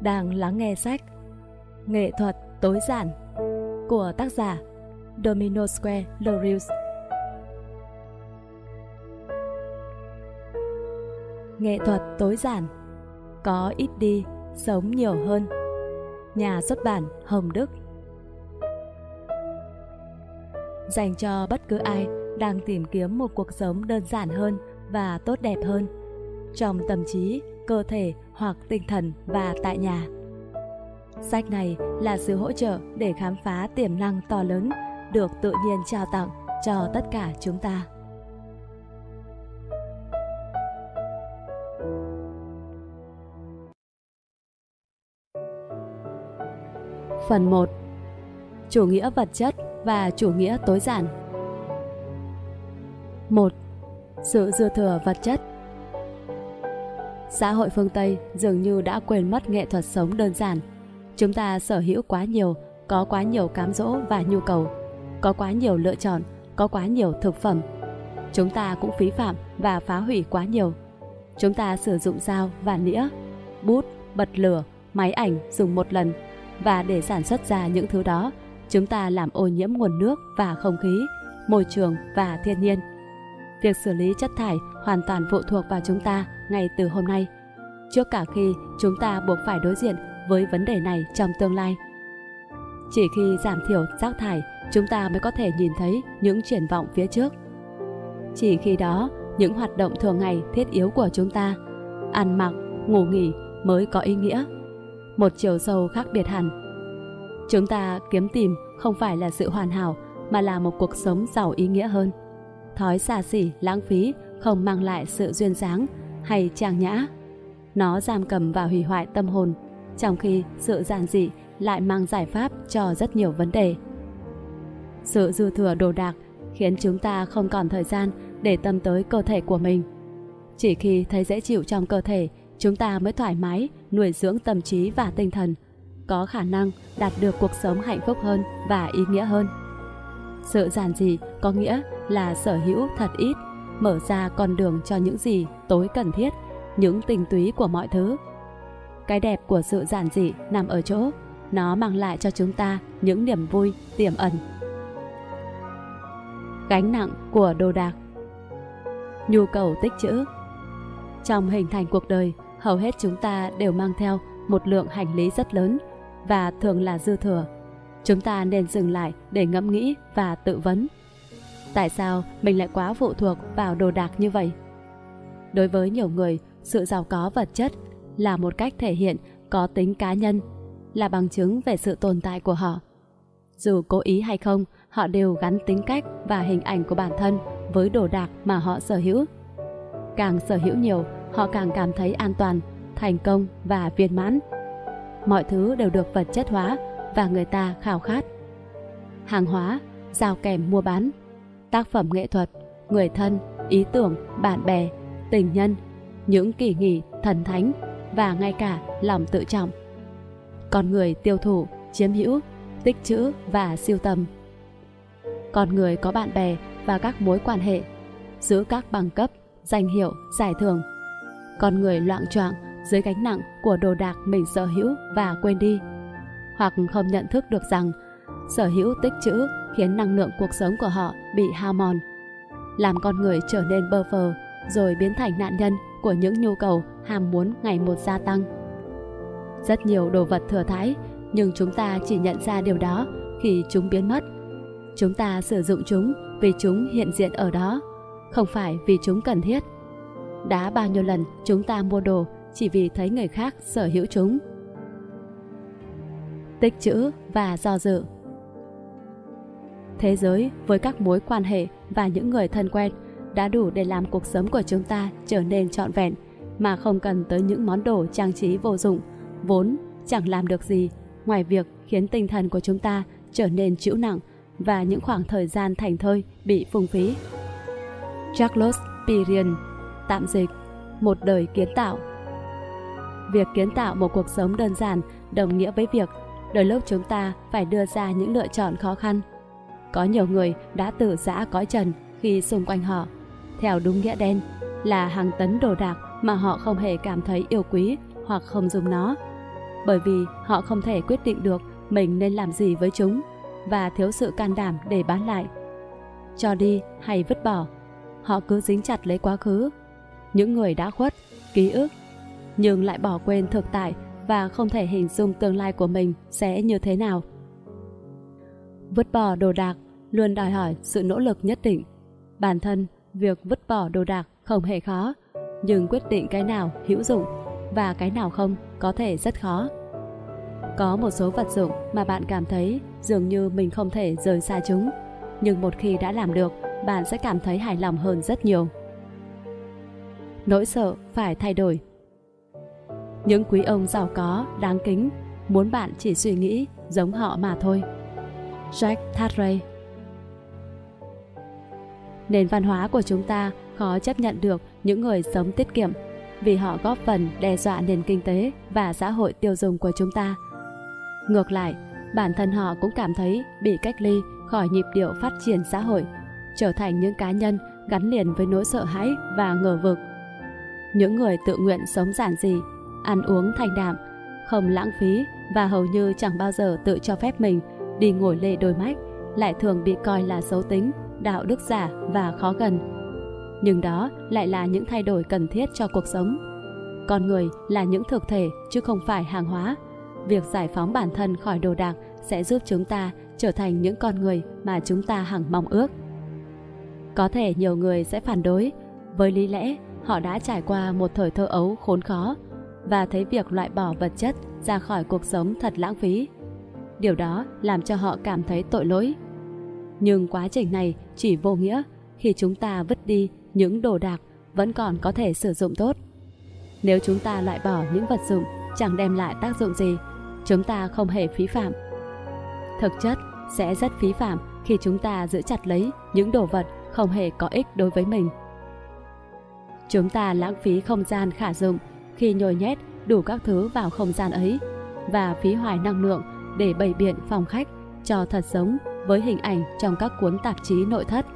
Đang lắng nghe sách Nghệ thuật tối giản của tác giả Domino Square Lorius. Nghệ thuật tối giản Có ít đi, sống nhiều hơn Nhà xuất bản Hồng Đức Dành cho bất cứ ai đang tìm kiếm một cuộc sống đơn giản hơn và tốt đẹp hơn trong tâm trí, cơ thể hoặc tinh thần và tại nhà. Sách này là sự hỗ trợ để khám phá tiềm năng to lớn, được tự nhiên trao tặng cho tất cả chúng ta. Phần 1 Chủ nghĩa vật chất và chủ nghĩa tối giản 1. Sự dư thừa vật chất Xã hội phương Tây dường như đã quên mất nghệ thuật sống đơn giản. Chúng ta sở hữu quá nhiều, có quá nhiều cám dỗ và nhu cầu, có quá nhiều lựa chọn, có quá nhiều thực phẩm. Chúng ta cũng phí phạm và phá hủy quá nhiều. Chúng ta sử dụng dao và nĩa, bút, bật lửa, máy ảnh dùng một lần và để sản xuất ra những thứ đó, chúng ta làm ô nhiễm nguồn nước và không khí, môi trường và thiên nhiên. Việc xử lý chất thải hoàn toàn phụ thuộc vào chúng ta ngay từ hôm nay, trước cả khi chúng ta buộc phải đối diện với vấn đề này trong tương lai. Chỉ khi giảm thiểu rác thải, chúng ta mới có thể nhìn thấy những triển vọng phía trước. Chỉ khi đó, những hoạt động thường ngày thiết yếu của chúng ta, ăn mặc, ngủ nghỉ mới có ý nghĩa. Một chiều sâu khác biệt hẳn. Chúng ta kiếm tìm không phải là sự hoàn hảo mà là một cuộc sống giàu ý nghĩa hơn. Thói xa xỉ, lãng phí không mang lại sự duyên dáng hay trang nhã. Nó giam cầm và hủy hoại tâm hồn, trong khi sự giản dị lại mang giải pháp cho rất nhiều vấn đề. Sự dư thừa đồ đạc khiến chúng ta không còn thời gian để tâm tới cơ thể của mình. Chỉ khi thấy dễ chịu trong cơ thể, chúng ta mới thoải mái nuôi dưỡng tâm trí và tinh thần, có khả năng đạt được cuộc sống hạnh phúc hơn và ý nghĩa hơn. Sự giản dị có nghĩa là sở hữu thật ít mở ra con đường cho những gì tối cần thiết, những tinh túy của mọi thứ. Cái đẹp của sự giản dị nằm ở chỗ, nó mang lại cho chúng ta những niềm vui tiềm ẩn. Gánh nặng của đồ đạc Nhu cầu tích trữ Trong hình thành cuộc đời, hầu hết chúng ta đều mang theo một lượng hành lý rất lớn và thường là dư thừa. Chúng ta nên dừng lại để ngẫm nghĩ và tự vấn Tại sao mình lại quá phụ thuộc vào đồ đạc như vậy? Đối với nhiều người, sự giàu có vật chất là một cách thể hiện có tính cá nhân, là bằng chứng về sự tồn tại của họ. Dù cố ý hay không, họ đều gắn tính cách và hình ảnh của bản thân với đồ đạc mà họ sở hữu. Càng sở hữu nhiều, họ càng cảm thấy an toàn, thành công và viên mãn. Mọi thứ đều được vật chất hóa và người ta khao khát. Hàng hóa, giao kèm mua bán tác phẩm nghệ thuật, người thân, ý tưởng, bạn bè, tình nhân, những kỳ nghỉ thần thánh và ngay cả lòng tự trọng. Con người tiêu thụ, chiếm hữu, tích trữ và siêu tầm. Con người có bạn bè và các mối quan hệ, giữ các bằng cấp, danh hiệu, giải thưởng. Con người loạn choạng dưới gánh nặng của đồ đạc mình sở hữu và quên đi. Hoặc không nhận thức được rằng sở hữu tích trữ khiến năng lượng cuộc sống của họ bị hao mòn, làm con người trở nên bơ phờ rồi biến thành nạn nhân của những nhu cầu ham muốn ngày một gia tăng. Rất nhiều đồ vật thừa thãi, nhưng chúng ta chỉ nhận ra điều đó khi chúng biến mất. Chúng ta sử dụng chúng vì chúng hiện diện ở đó, không phải vì chúng cần thiết. Đã bao nhiêu lần chúng ta mua đồ chỉ vì thấy người khác sở hữu chúng. Tích trữ và do dự Thế giới với các mối quan hệ và những người thân quen đã đủ để làm cuộc sống của chúng ta trở nên trọn vẹn mà không cần tới những món đồ trang trí vô dụng, vốn chẳng làm được gì ngoài việc khiến tinh thần của chúng ta trở nên chịu nặng và những khoảng thời gian thành thơi bị phung phí. Charles Pirian, tạm dịch, một đời kiến tạo. Việc kiến tạo một cuộc sống đơn giản đồng nghĩa với việc đôi lúc chúng ta phải đưa ra những lựa chọn khó khăn. Có nhiều người đã tự giã cõi trần khi xung quanh họ, theo đúng nghĩa đen, là hàng tấn đồ đạc mà họ không hề cảm thấy yêu quý hoặc không dùng nó. Bởi vì họ không thể quyết định được mình nên làm gì với chúng và thiếu sự can đảm để bán lại. Cho đi hay vứt bỏ, họ cứ dính chặt lấy quá khứ. Những người đã khuất, ký ức, nhưng lại bỏ quên thực tại và không thể hình dung tương lai của mình sẽ như thế nào. Vứt bỏ đồ đạc luôn đòi hỏi sự nỗ lực nhất định. Bản thân, việc vứt bỏ đồ đạc không hề khó, nhưng quyết định cái nào hữu dụng và cái nào không có thể rất khó. Có một số vật dụng mà bạn cảm thấy dường như mình không thể rời xa chúng, nhưng một khi đã làm được, bạn sẽ cảm thấy hài lòng hơn rất nhiều. Nỗi sợ phải thay đổi những quý ông giàu có, đáng kính, muốn bạn chỉ suy nghĩ giống họ mà thôi. Jack Thadray Nền văn hóa của chúng ta khó chấp nhận được những người sống tiết kiệm vì họ góp phần đe dọa nền kinh tế và xã hội tiêu dùng của chúng ta. Ngược lại, bản thân họ cũng cảm thấy bị cách ly khỏi nhịp điệu phát triển xã hội, trở thành những cá nhân gắn liền với nỗi sợ hãi và ngờ vực. Những người tự nguyện sống giản dị ăn uống thanh đạm, không lãng phí và hầu như chẳng bao giờ tự cho phép mình đi ngồi lê đôi mách, lại thường bị coi là xấu tính, đạo đức giả và khó gần. Nhưng đó lại là những thay đổi cần thiết cho cuộc sống. Con người là những thực thể chứ không phải hàng hóa. Việc giải phóng bản thân khỏi đồ đạc sẽ giúp chúng ta trở thành những con người mà chúng ta hằng mong ước. Có thể nhiều người sẽ phản đối, với lý lẽ họ đã trải qua một thời thơ ấu khốn khó, và thấy việc loại bỏ vật chất ra khỏi cuộc sống thật lãng phí. Điều đó làm cho họ cảm thấy tội lỗi. Nhưng quá trình này chỉ vô nghĩa khi chúng ta vứt đi những đồ đạc vẫn còn có thể sử dụng tốt. Nếu chúng ta loại bỏ những vật dụng chẳng đem lại tác dụng gì, chúng ta không hề phí phạm. Thực chất sẽ rất phí phạm khi chúng ta giữ chặt lấy những đồ vật không hề có ích đối với mình. Chúng ta lãng phí không gian khả dụng khi nhồi nhét đủ các thứ vào không gian ấy và phí hoài năng lượng để bày biện phòng khách cho thật giống với hình ảnh trong các cuốn tạp chí nội thất.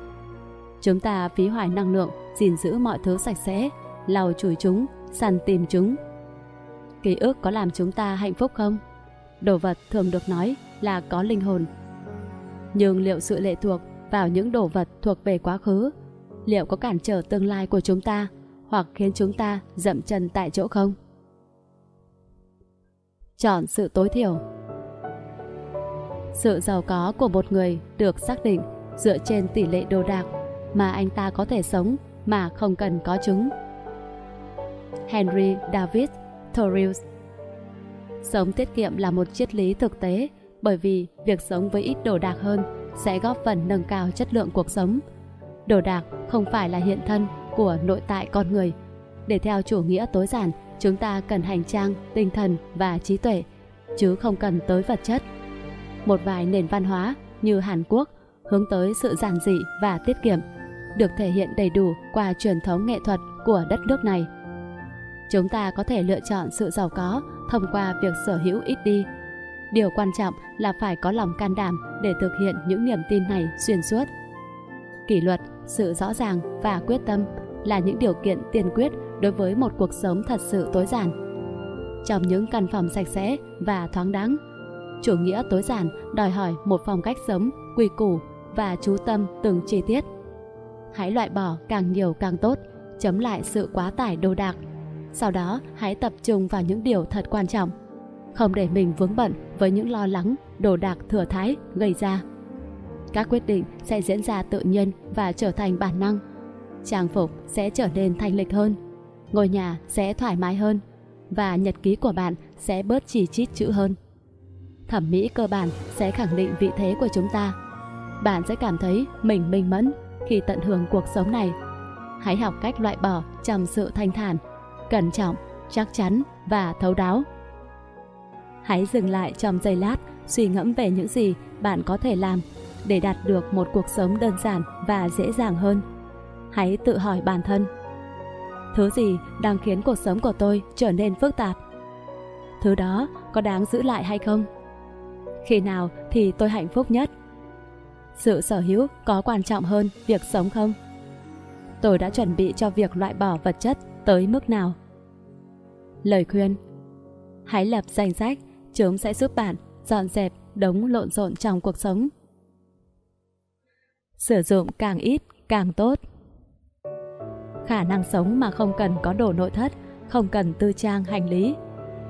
Chúng ta phí hoài năng lượng gìn giữ mọi thứ sạch sẽ, lau chùi chúng, săn tìm chúng. Ký ức có làm chúng ta hạnh phúc không? Đồ vật thường được nói là có linh hồn. Nhưng liệu sự lệ thuộc vào những đồ vật thuộc về quá khứ, liệu có cản trở tương lai của chúng ta hoặc khiến chúng ta dậm chân tại chỗ không? Chọn sự tối thiểu sự giàu có của một người được xác định dựa trên tỷ lệ đồ đạc mà anh ta có thể sống mà không cần có chúng. Henry David Thoreau Sống tiết kiệm là một triết lý thực tế bởi vì việc sống với ít đồ đạc hơn sẽ góp phần nâng cao chất lượng cuộc sống. Đồ đạc không phải là hiện thân của nội tại con người. Để theo chủ nghĩa tối giản, chúng ta cần hành trang, tinh thần và trí tuệ, chứ không cần tới vật chất. Một vài nền văn hóa như Hàn Quốc hướng tới sự giản dị và tiết kiệm, được thể hiện đầy đủ qua truyền thống nghệ thuật của đất nước này. Chúng ta có thể lựa chọn sự giàu có thông qua việc sở hữu ít đi. Điều quan trọng là phải có lòng can đảm để thực hiện những niềm tin này xuyên suốt. Kỷ luật, sự rõ ràng và quyết tâm là những điều kiện tiên quyết đối với một cuộc sống thật sự tối giản. Trong những căn phòng sạch sẽ và thoáng đáng, chủ nghĩa tối giản đòi hỏi một phong cách sống, quy củ và chú tâm từng chi tiết. Hãy loại bỏ càng nhiều càng tốt, chấm lại sự quá tải đồ đạc. Sau đó hãy tập trung vào những điều thật quan trọng. Không để mình vướng bận với những lo lắng, đồ đạc thừa thái gây ra. Các quyết định sẽ diễn ra tự nhiên và trở thành bản năng trang phục sẽ trở nên thanh lịch hơn, ngôi nhà sẽ thoải mái hơn và nhật ký của bạn sẽ bớt chỉ chít chữ hơn. Thẩm mỹ cơ bản sẽ khẳng định vị thế của chúng ta. Bạn sẽ cảm thấy mình minh mẫn khi tận hưởng cuộc sống này. Hãy học cách loại bỏ trong sự thanh thản cẩn trọng, chắc chắn và thấu đáo. Hãy dừng lại trong giây lát, suy ngẫm về những gì bạn có thể làm để đạt được một cuộc sống đơn giản và dễ dàng hơn. Hãy tự hỏi bản thân, thứ gì đang khiến cuộc sống của tôi trở nên phức tạp? Thứ đó có đáng giữ lại hay không? Khi nào thì tôi hạnh phúc nhất? Sự sở hữu có quan trọng hơn việc sống không? Tôi đã chuẩn bị cho việc loại bỏ vật chất tới mức nào? Lời khuyên Hãy lập danh sách, chúng sẽ giúp bạn dọn dẹp đống lộn xộn trong cuộc sống. Sử dụng càng ít càng tốt. Khả năng sống mà không cần có đồ nội thất, không cần tư trang hành lý,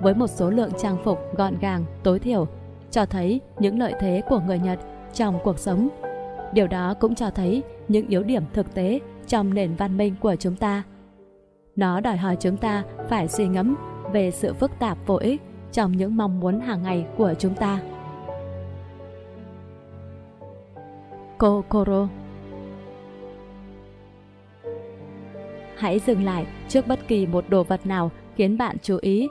với một số lượng trang phục gọn gàng, tối thiểu, cho thấy những lợi thế của người Nhật trong cuộc sống. Điều đó cũng cho thấy những yếu điểm thực tế trong nền văn minh của chúng ta. Nó đòi hỏi chúng ta phải suy ngẫm về sự phức tạp vô ích trong những mong muốn hàng ngày của chúng ta. Kokoro Hãy dừng lại trước bất kỳ một đồ vật nào khiến bạn chú ý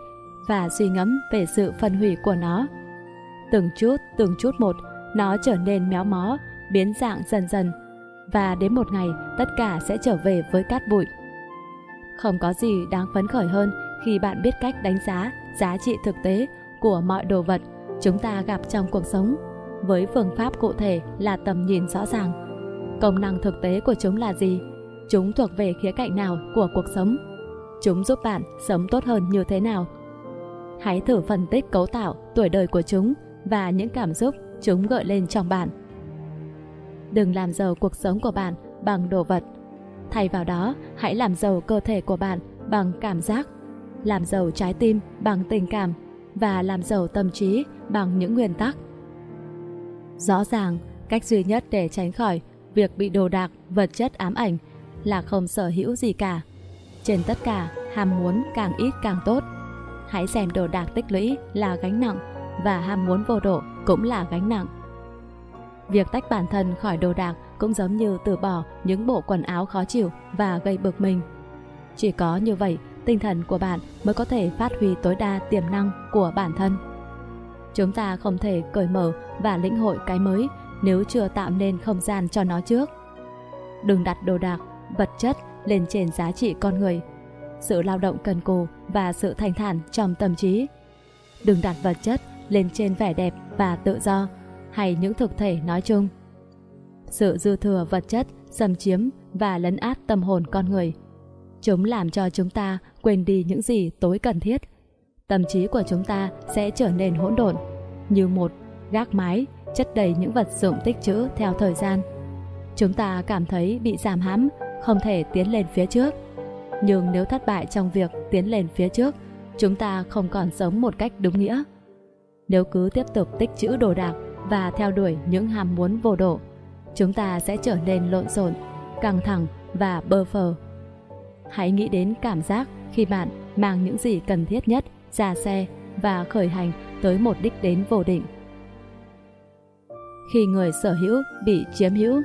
và suy ngẫm về sự phân hủy của nó. Từng chút, từng chút một, nó trở nên méo mó, biến dạng dần dần và đến một ngày tất cả sẽ trở về với cát bụi. Không có gì đáng phấn khởi hơn khi bạn biết cách đánh giá giá trị thực tế của mọi đồ vật chúng ta gặp trong cuộc sống với phương pháp cụ thể là tầm nhìn rõ ràng. Công năng thực tế của chúng là gì? Chúng thuộc về khía cạnh nào của cuộc sống? Chúng giúp bạn sống tốt hơn như thế nào? Hãy thử phân tích cấu tạo, tuổi đời của chúng và những cảm xúc chúng gợi lên trong bạn. Đừng làm giàu cuộc sống của bạn bằng đồ vật. Thay vào đó, hãy làm giàu cơ thể của bạn bằng cảm giác, làm giàu trái tim bằng tình cảm và làm giàu tâm trí bằng những nguyên tắc. Rõ ràng, cách duy nhất để tránh khỏi việc bị đồ đạc, vật chất ám ảnh là không sở hữu gì cả. Trên tất cả, ham muốn càng ít càng tốt. Hãy xem đồ đạc tích lũy là gánh nặng và ham muốn vô độ cũng là gánh nặng. Việc tách bản thân khỏi đồ đạc cũng giống như từ bỏ những bộ quần áo khó chịu và gây bực mình. Chỉ có như vậy, tinh thần của bạn mới có thể phát huy tối đa tiềm năng của bản thân. Chúng ta không thể cởi mở và lĩnh hội cái mới nếu chưa tạo nên không gian cho nó trước. Đừng đặt đồ đạc, vật chất lên trên giá trị con người. Sự lao động cần cù và sự thanh thản trong tâm trí. Đừng đặt vật chất lên trên vẻ đẹp và tự do hay những thực thể nói chung. Sự dư thừa vật chất xâm chiếm và lấn át tâm hồn con người. Chúng làm cho chúng ta quên đi những gì tối cần thiết. Tâm trí của chúng ta sẽ trở nên hỗn độn, như một gác mái chất đầy những vật dụng tích trữ theo thời gian. Chúng ta cảm thấy bị giảm hãm, không thể tiến lên phía trước. Nhưng nếu thất bại trong việc tiến lên phía trước, chúng ta không còn sống một cách đúng nghĩa. Nếu cứ tiếp tục tích trữ đồ đạc và theo đuổi những ham muốn vô độ, chúng ta sẽ trở nên lộn xộn, căng thẳng và bơ phờ. Hãy nghĩ đến cảm giác khi bạn mang những gì cần thiết nhất ra xe và khởi hành tới một đích đến vô định. Khi người sở hữu bị chiếm hữu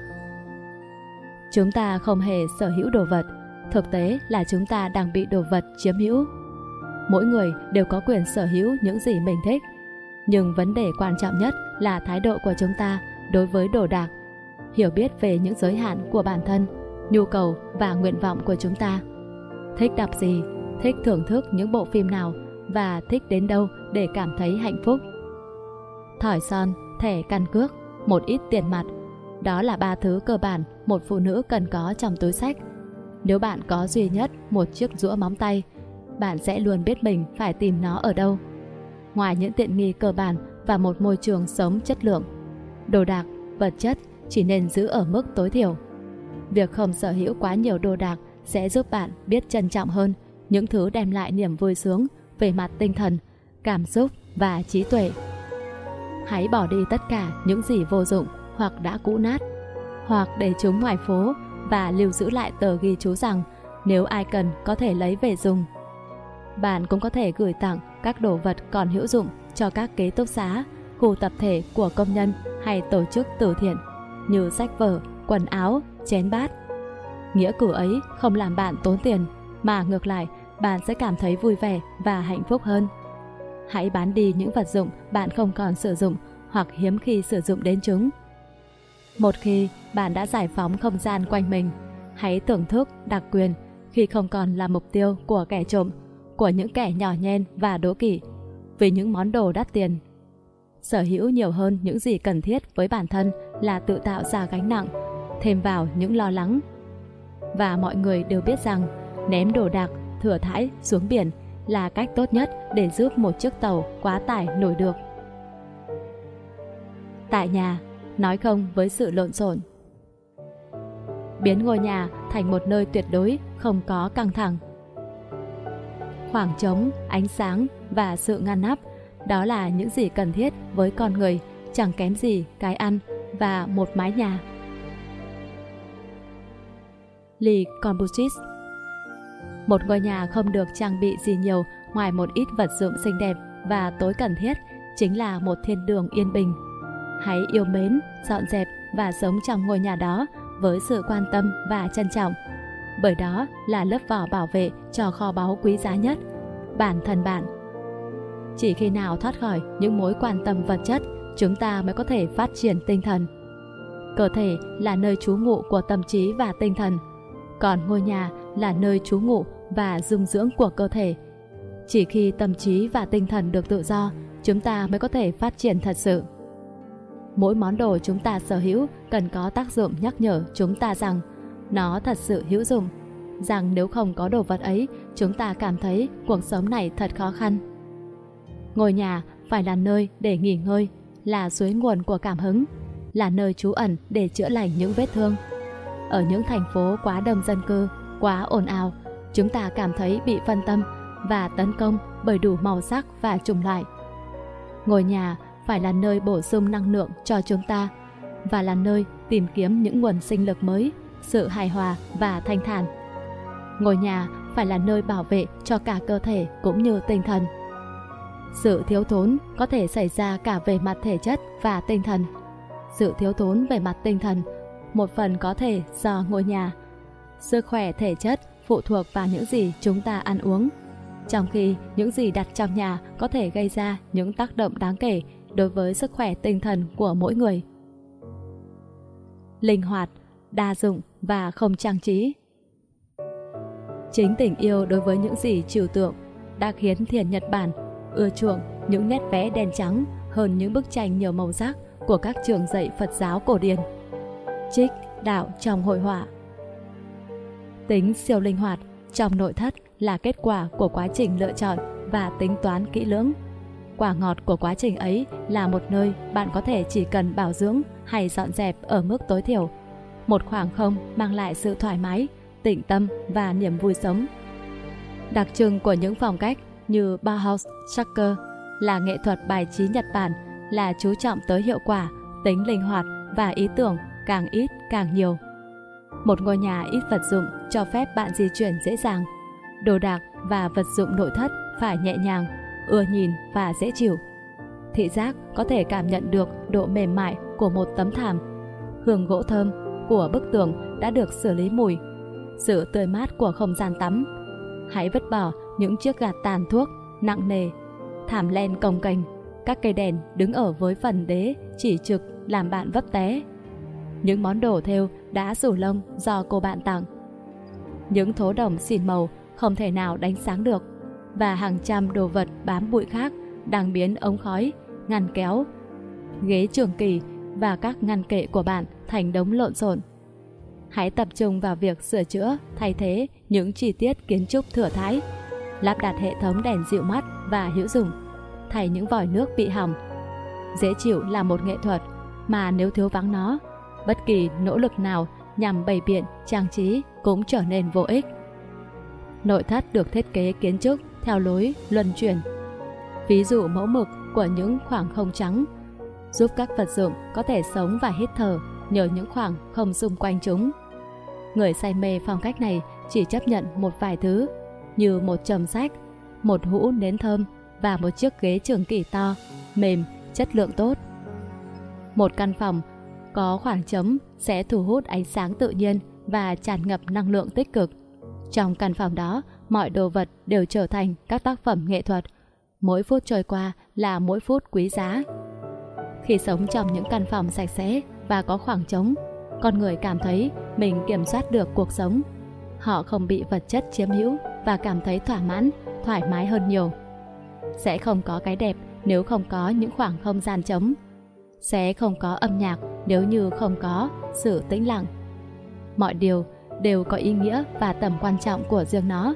Chúng ta không hề sở hữu đồ vật, thực tế là chúng ta đang bị đồ vật chiếm hữu. Mỗi người đều có quyền sở hữu những gì mình thích, nhưng vấn đề quan trọng nhất là thái độ của chúng ta đối với đồ đạc, hiểu biết về những giới hạn của bản thân, nhu cầu và nguyện vọng của chúng ta. Thích đọc gì, thích thưởng thức những bộ phim nào và thích đến đâu để cảm thấy hạnh phúc. Thỏi son, thẻ căn cước, một ít tiền mặt. Đó là ba thứ cơ bản một phụ nữ cần có trong túi sách. Nếu bạn có duy nhất một chiếc rũa móng tay, bạn sẽ luôn biết mình phải tìm nó ở đâu. Ngoài những tiện nghi cơ bản và một môi trường sống chất lượng, đồ đạc, vật chất chỉ nên giữ ở mức tối thiểu. Việc không sở hữu quá nhiều đồ đạc sẽ giúp bạn biết trân trọng hơn những thứ đem lại niềm vui sướng về mặt tinh thần, cảm xúc và trí tuệ. Hãy bỏ đi tất cả những gì vô dụng hoặc đã cũ nát, hoặc để chúng ngoài phố và lưu giữ lại tờ ghi chú rằng nếu ai cần có thể lấy về dùng. Bạn cũng có thể gửi tặng các đồ vật còn hữu dụng cho các kế túc xá, khu tập thể của công nhân hay tổ chức từ thiện như sách vở, quần áo, chén bát. Nghĩa cử ấy không làm bạn tốn tiền mà ngược lại bạn sẽ cảm thấy vui vẻ và hạnh phúc hơn. Hãy bán đi những vật dụng bạn không còn sử dụng hoặc hiếm khi sử dụng đến chúng. Một khi bạn đã giải phóng không gian quanh mình, hãy thưởng thức đặc quyền khi không còn là mục tiêu của kẻ trộm, của những kẻ nhỏ nhen và đố kỵ, vì những món đồ đắt tiền. Sở hữu nhiều hơn những gì cần thiết với bản thân là tự tạo ra gánh nặng, thêm vào những lo lắng. Và mọi người đều biết rằng ném đồ đạc, thừa thãi xuống biển là cách tốt nhất để giúp một chiếc tàu quá tải nổi được. Tại nhà, nói không với sự lộn xộn. Biến ngôi nhà thành một nơi tuyệt đối không có căng thẳng. Khoảng trống, ánh sáng và sự ngăn nắp, đó là những gì cần thiết với con người, chẳng kém gì cái ăn và một mái nhà. Lee Corbusier Một ngôi nhà không được trang bị gì nhiều ngoài một ít vật dụng xinh đẹp và tối cần thiết chính là một thiên đường yên bình. Hãy yêu mến, dọn dẹp và sống trong ngôi nhà đó với sự quan tâm và trân trọng. Bởi đó là lớp vỏ bảo vệ cho kho báu quý giá nhất, bản thân bạn. Chỉ khi nào thoát khỏi những mối quan tâm vật chất, chúng ta mới có thể phát triển tinh thần. Cơ thể là nơi trú ngụ của tâm trí và tinh thần, còn ngôi nhà là nơi trú ngụ và dung dưỡng của cơ thể. Chỉ khi tâm trí và tinh thần được tự do, chúng ta mới có thể phát triển thật sự mỗi món đồ chúng ta sở hữu cần có tác dụng nhắc nhở chúng ta rằng nó thật sự hữu dụng, rằng nếu không có đồ vật ấy, chúng ta cảm thấy cuộc sống này thật khó khăn. Ngôi nhà phải là nơi để nghỉ ngơi, là suối nguồn của cảm hứng, là nơi trú ẩn để chữa lành những vết thương. Ở những thành phố quá đông dân cư, quá ồn ào, chúng ta cảm thấy bị phân tâm và tấn công bởi đủ màu sắc và chủng loại. Ngôi nhà phải là nơi bổ sung năng lượng cho chúng ta và là nơi tìm kiếm những nguồn sinh lực mới, sự hài hòa và thanh thản. Ngôi nhà phải là nơi bảo vệ cho cả cơ thể cũng như tinh thần. Sự thiếu thốn có thể xảy ra cả về mặt thể chất và tinh thần. Sự thiếu thốn về mặt tinh thần một phần có thể do ngôi nhà. Sức khỏe thể chất phụ thuộc vào những gì chúng ta ăn uống. Trong khi những gì đặt trong nhà có thể gây ra những tác động đáng kể đối với sức khỏe tinh thần của mỗi người. Linh hoạt, đa dụng và không trang trí Chính tình yêu đối với những gì trừu tượng đã khiến thiền Nhật Bản ưa chuộng những nét vẽ đen trắng hơn những bức tranh nhiều màu sắc của các trường dạy Phật giáo cổ điển. Trích đạo trong hội họa Tính siêu linh hoạt trong nội thất là kết quả của quá trình lựa chọn và tính toán kỹ lưỡng Quả ngọt của quá trình ấy là một nơi bạn có thể chỉ cần bảo dưỡng hay dọn dẹp ở mức tối thiểu. Một khoảng không mang lại sự thoải mái, tĩnh tâm và niềm vui sống. Đặc trưng của những phong cách như Bauhaus, Shaker là nghệ thuật bài trí Nhật Bản là chú trọng tới hiệu quả, tính linh hoạt và ý tưởng càng ít càng nhiều. Một ngôi nhà ít vật dụng cho phép bạn di chuyển dễ dàng. Đồ đạc và vật dụng nội thất phải nhẹ nhàng, ưa nhìn và dễ chịu. Thị giác có thể cảm nhận được độ mềm mại của một tấm thảm, hương gỗ thơm của bức tường đã được xử lý mùi, sự tươi mát của không gian tắm. Hãy vứt bỏ những chiếc gạt tàn thuốc nặng nề, thảm len cồng cành, các cây đèn đứng ở với phần đế chỉ trực làm bạn vấp té. Những món đồ thêu đã rủ lông do cô bạn tặng. Những thố đồng xỉn màu không thể nào đánh sáng được và hàng trăm đồ vật bám bụi khác đang biến ống khói, ngăn kéo, ghế trường kỳ và các ngăn kệ của bạn thành đống lộn xộn. Hãy tập trung vào việc sửa chữa, thay thế những chi tiết kiến trúc thừa thãi, lắp đặt hệ thống đèn dịu mắt và hữu dụng, thay những vòi nước bị hỏng. Dễ chịu là một nghệ thuật mà nếu thiếu vắng nó, bất kỳ nỗ lực nào nhằm bày biện, trang trí cũng trở nên vô ích. Nội thất được thiết kế kiến trúc theo lối luân chuyển. Ví dụ mẫu mực của những khoảng không trắng giúp các vật dụng có thể sống và hít thở nhờ những khoảng không xung quanh chúng. Người say mê phong cách này chỉ chấp nhận một vài thứ như một chồng sách, một hũ nến thơm và một chiếc ghế trường kỷ to, mềm, chất lượng tốt. Một căn phòng có khoảng trống sẽ thu hút ánh sáng tự nhiên và tràn ngập năng lượng tích cực. Trong căn phòng đó mọi đồ vật đều trở thành các tác phẩm nghệ thuật. Mỗi phút trôi qua là mỗi phút quý giá. Khi sống trong những căn phòng sạch sẽ và có khoảng trống, con người cảm thấy mình kiểm soát được cuộc sống. Họ không bị vật chất chiếm hữu và cảm thấy thỏa mãn, thoải mái hơn nhiều. Sẽ không có cái đẹp nếu không có những khoảng không gian trống. Sẽ không có âm nhạc nếu như không có sự tĩnh lặng. Mọi điều đều có ý nghĩa và tầm quan trọng của riêng nó.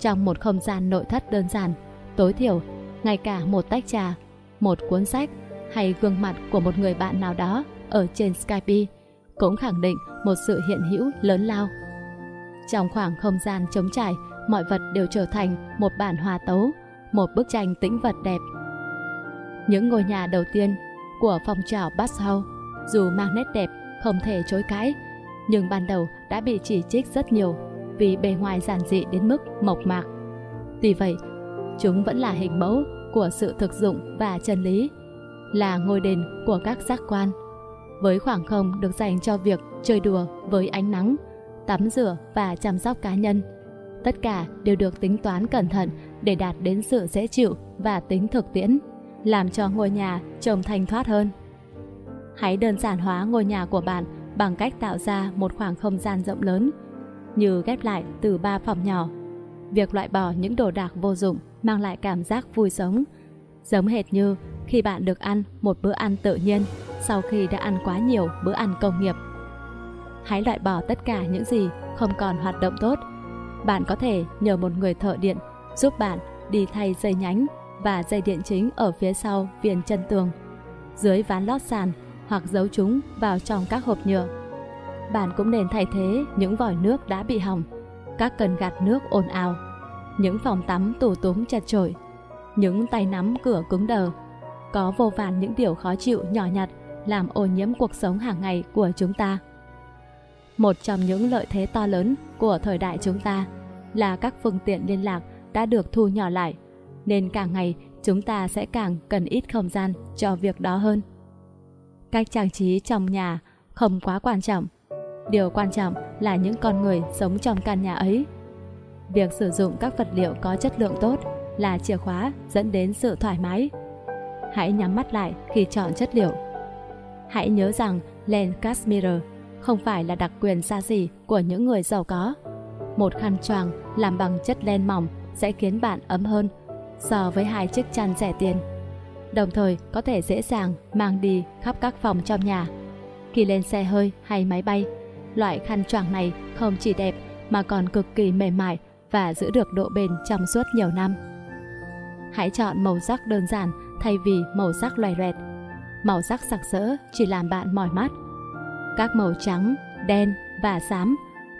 Trong một không gian nội thất đơn giản, tối thiểu, ngay cả một tách trà, một cuốn sách hay gương mặt của một người bạn nào đó ở trên Skype cũng khẳng định một sự hiện hữu lớn lao. Trong khoảng không gian trống trải, mọi vật đều trở thành một bản hòa tấu, một bức tranh tĩnh vật đẹp. Những ngôi nhà đầu tiên của phòng trào bauhaus dù mang nét đẹp, không thể chối cãi, nhưng ban đầu đã bị chỉ trích rất nhiều vì bề ngoài giản dị đến mức mộc mạc. Tuy vậy, chúng vẫn là hình mẫu của sự thực dụng và chân lý, là ngôi đền của các giác quan. Với khoảng không được dành cho việc chơi đùa với ánh nắng, tắm rửa và chăm sóc cá nhân, tất cả đều được tính toán cẩn thận để đạt đến sự dễ chịu và tính thực tiễn, làm cho ngôi nhà trông thanh thoát hơn. Hãy đơn giản hóa ngôi nhà của bạn bằng cách tạo ra một khoảng không gian rộng lớn, như ghép lại từ ba phòng nhỏ. Việc loại bỏ những đồ đạc vô dụng mang lại cảm giác vui sống, giống hệt như khi bạn được ăn một bữa ăn tự nhiên sau khi đã ăn quá nhiều bữa ăn công nghiệp. Hãy loại bỏ tất cả những gì không còn hoạt động tốt. Bạn có thể nhờ một người thợ điện giúp bạn đi thay dây nhánh và dây điện chính ở phía sau viền chân tường. Dưới ván lót sàn hoặc giấu chúng vào trong các hộp nhựa. Bạn cũng nên thay thế những vòi nước đã bị hỏng, các cần gạt nước ồn ào, những phòng tắm tủ túng chật chội, những tay nắm cửa cứng đờ. Có vô vàn những điều khó chịu nhỏ nhặt làm ô nhiễm cuộc sống hàng ngày của chúng ta. Một trong những lợi thế to lớn của thời đại chúng ta là các phương tiện liên lạc đã được thu nhỏ lại, nên càng ngày chúng ta sẽ càng cần ít không gian cho việc đó hơn. Cách trang trí trong nhà không quá quan trọng. Điều quan trọng là những con người sống trong căn nhà ấy. Việc sử dụng các vật liệu có chất lượng tốt là chìa khóa dẫn đến sự thoải mái. Hãy nhắm mắt lại khi chọn chất liệu. Hãy nhớ rằng len cashmere không phải là đặc quyền xa xỉ của những người giàu có. Một khăn choàng làm bằng chất len mỏng sẽ khiến bạn ấm hơn so với hai chiếc chăn rẻ tiền đồng thời có thể dễ dàng mang đi khắp các phòng trong nhà. Khi lên xe hơi hay máy bay, loại khăn choàng này không chỉ đẹp mà còn cực kỳ mềm mại và giữ được độ bền trong suốt nhiều năm. Hãy chọn màu sắc đơn giản thay vì màu sắc loè loẹt. Màu sắc sặc sỡ chỉ làm bạn mỏi mắt. Các màu trắng, đen và xám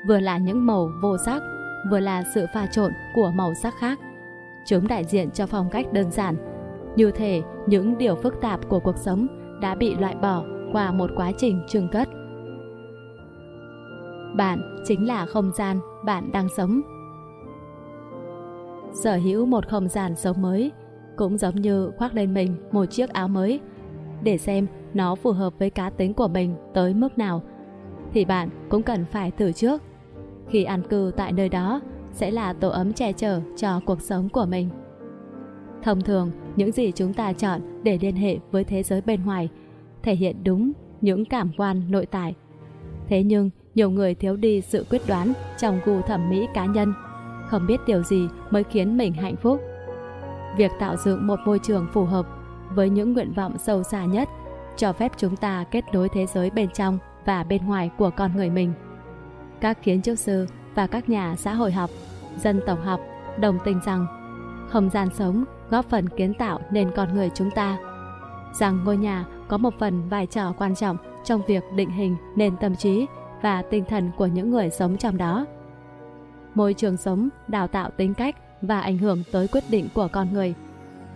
vừa là những màu vô sắc, vừa là sự pha trộn của màu sắc khác. Chúng đại diện cho phong cách đơn giản như thể những điều phức tạp của cuộc sống đã bị loại bỏ qua một quá trình trưng cất. Bạn chính là không gian bạn đang sống. Sở hữu một không gian sống mới cũng giống như khoác lên mình một chiếc áo mới để xem nó phù hợp với cá tính của mình tới mức nào thì bạn cũng cần phải thử trước. Khi an cư tại nơi đó sẽ là tổ ấm che chở cho cuộc sống của mình. Thông thường, những gì chúng ta chọn để liên hệ với thế giới bên ngoài thể hiện đúng những cảm quan nội tại. Thế nhưng, nhiều người thiếu đi sự quyết đoán trong gu thẩm mỹ cá nhân, không biết điều gì mới khiến mình hạnh phúc. Việc tạo dựng một môi trường phù hợp với những nguyện vọng sâu xa nhất cho phép chúng ta kết nối thế giới bên trong và bên ngoài của con người mình. Các kiến trúc sư và các nhà xã hội học, dân tộc học đồng tình rằng không gian sống góp phần kiến tạo nên con người chúng ta. Rằng ngôi nhà có một phần vai trò quan trọng trong việc định hình nền tâm trí và tinh thần của những người sống trong đó. Môi trường sống đào tạo tính cách và ảnh hưởng tới quyết định của con người.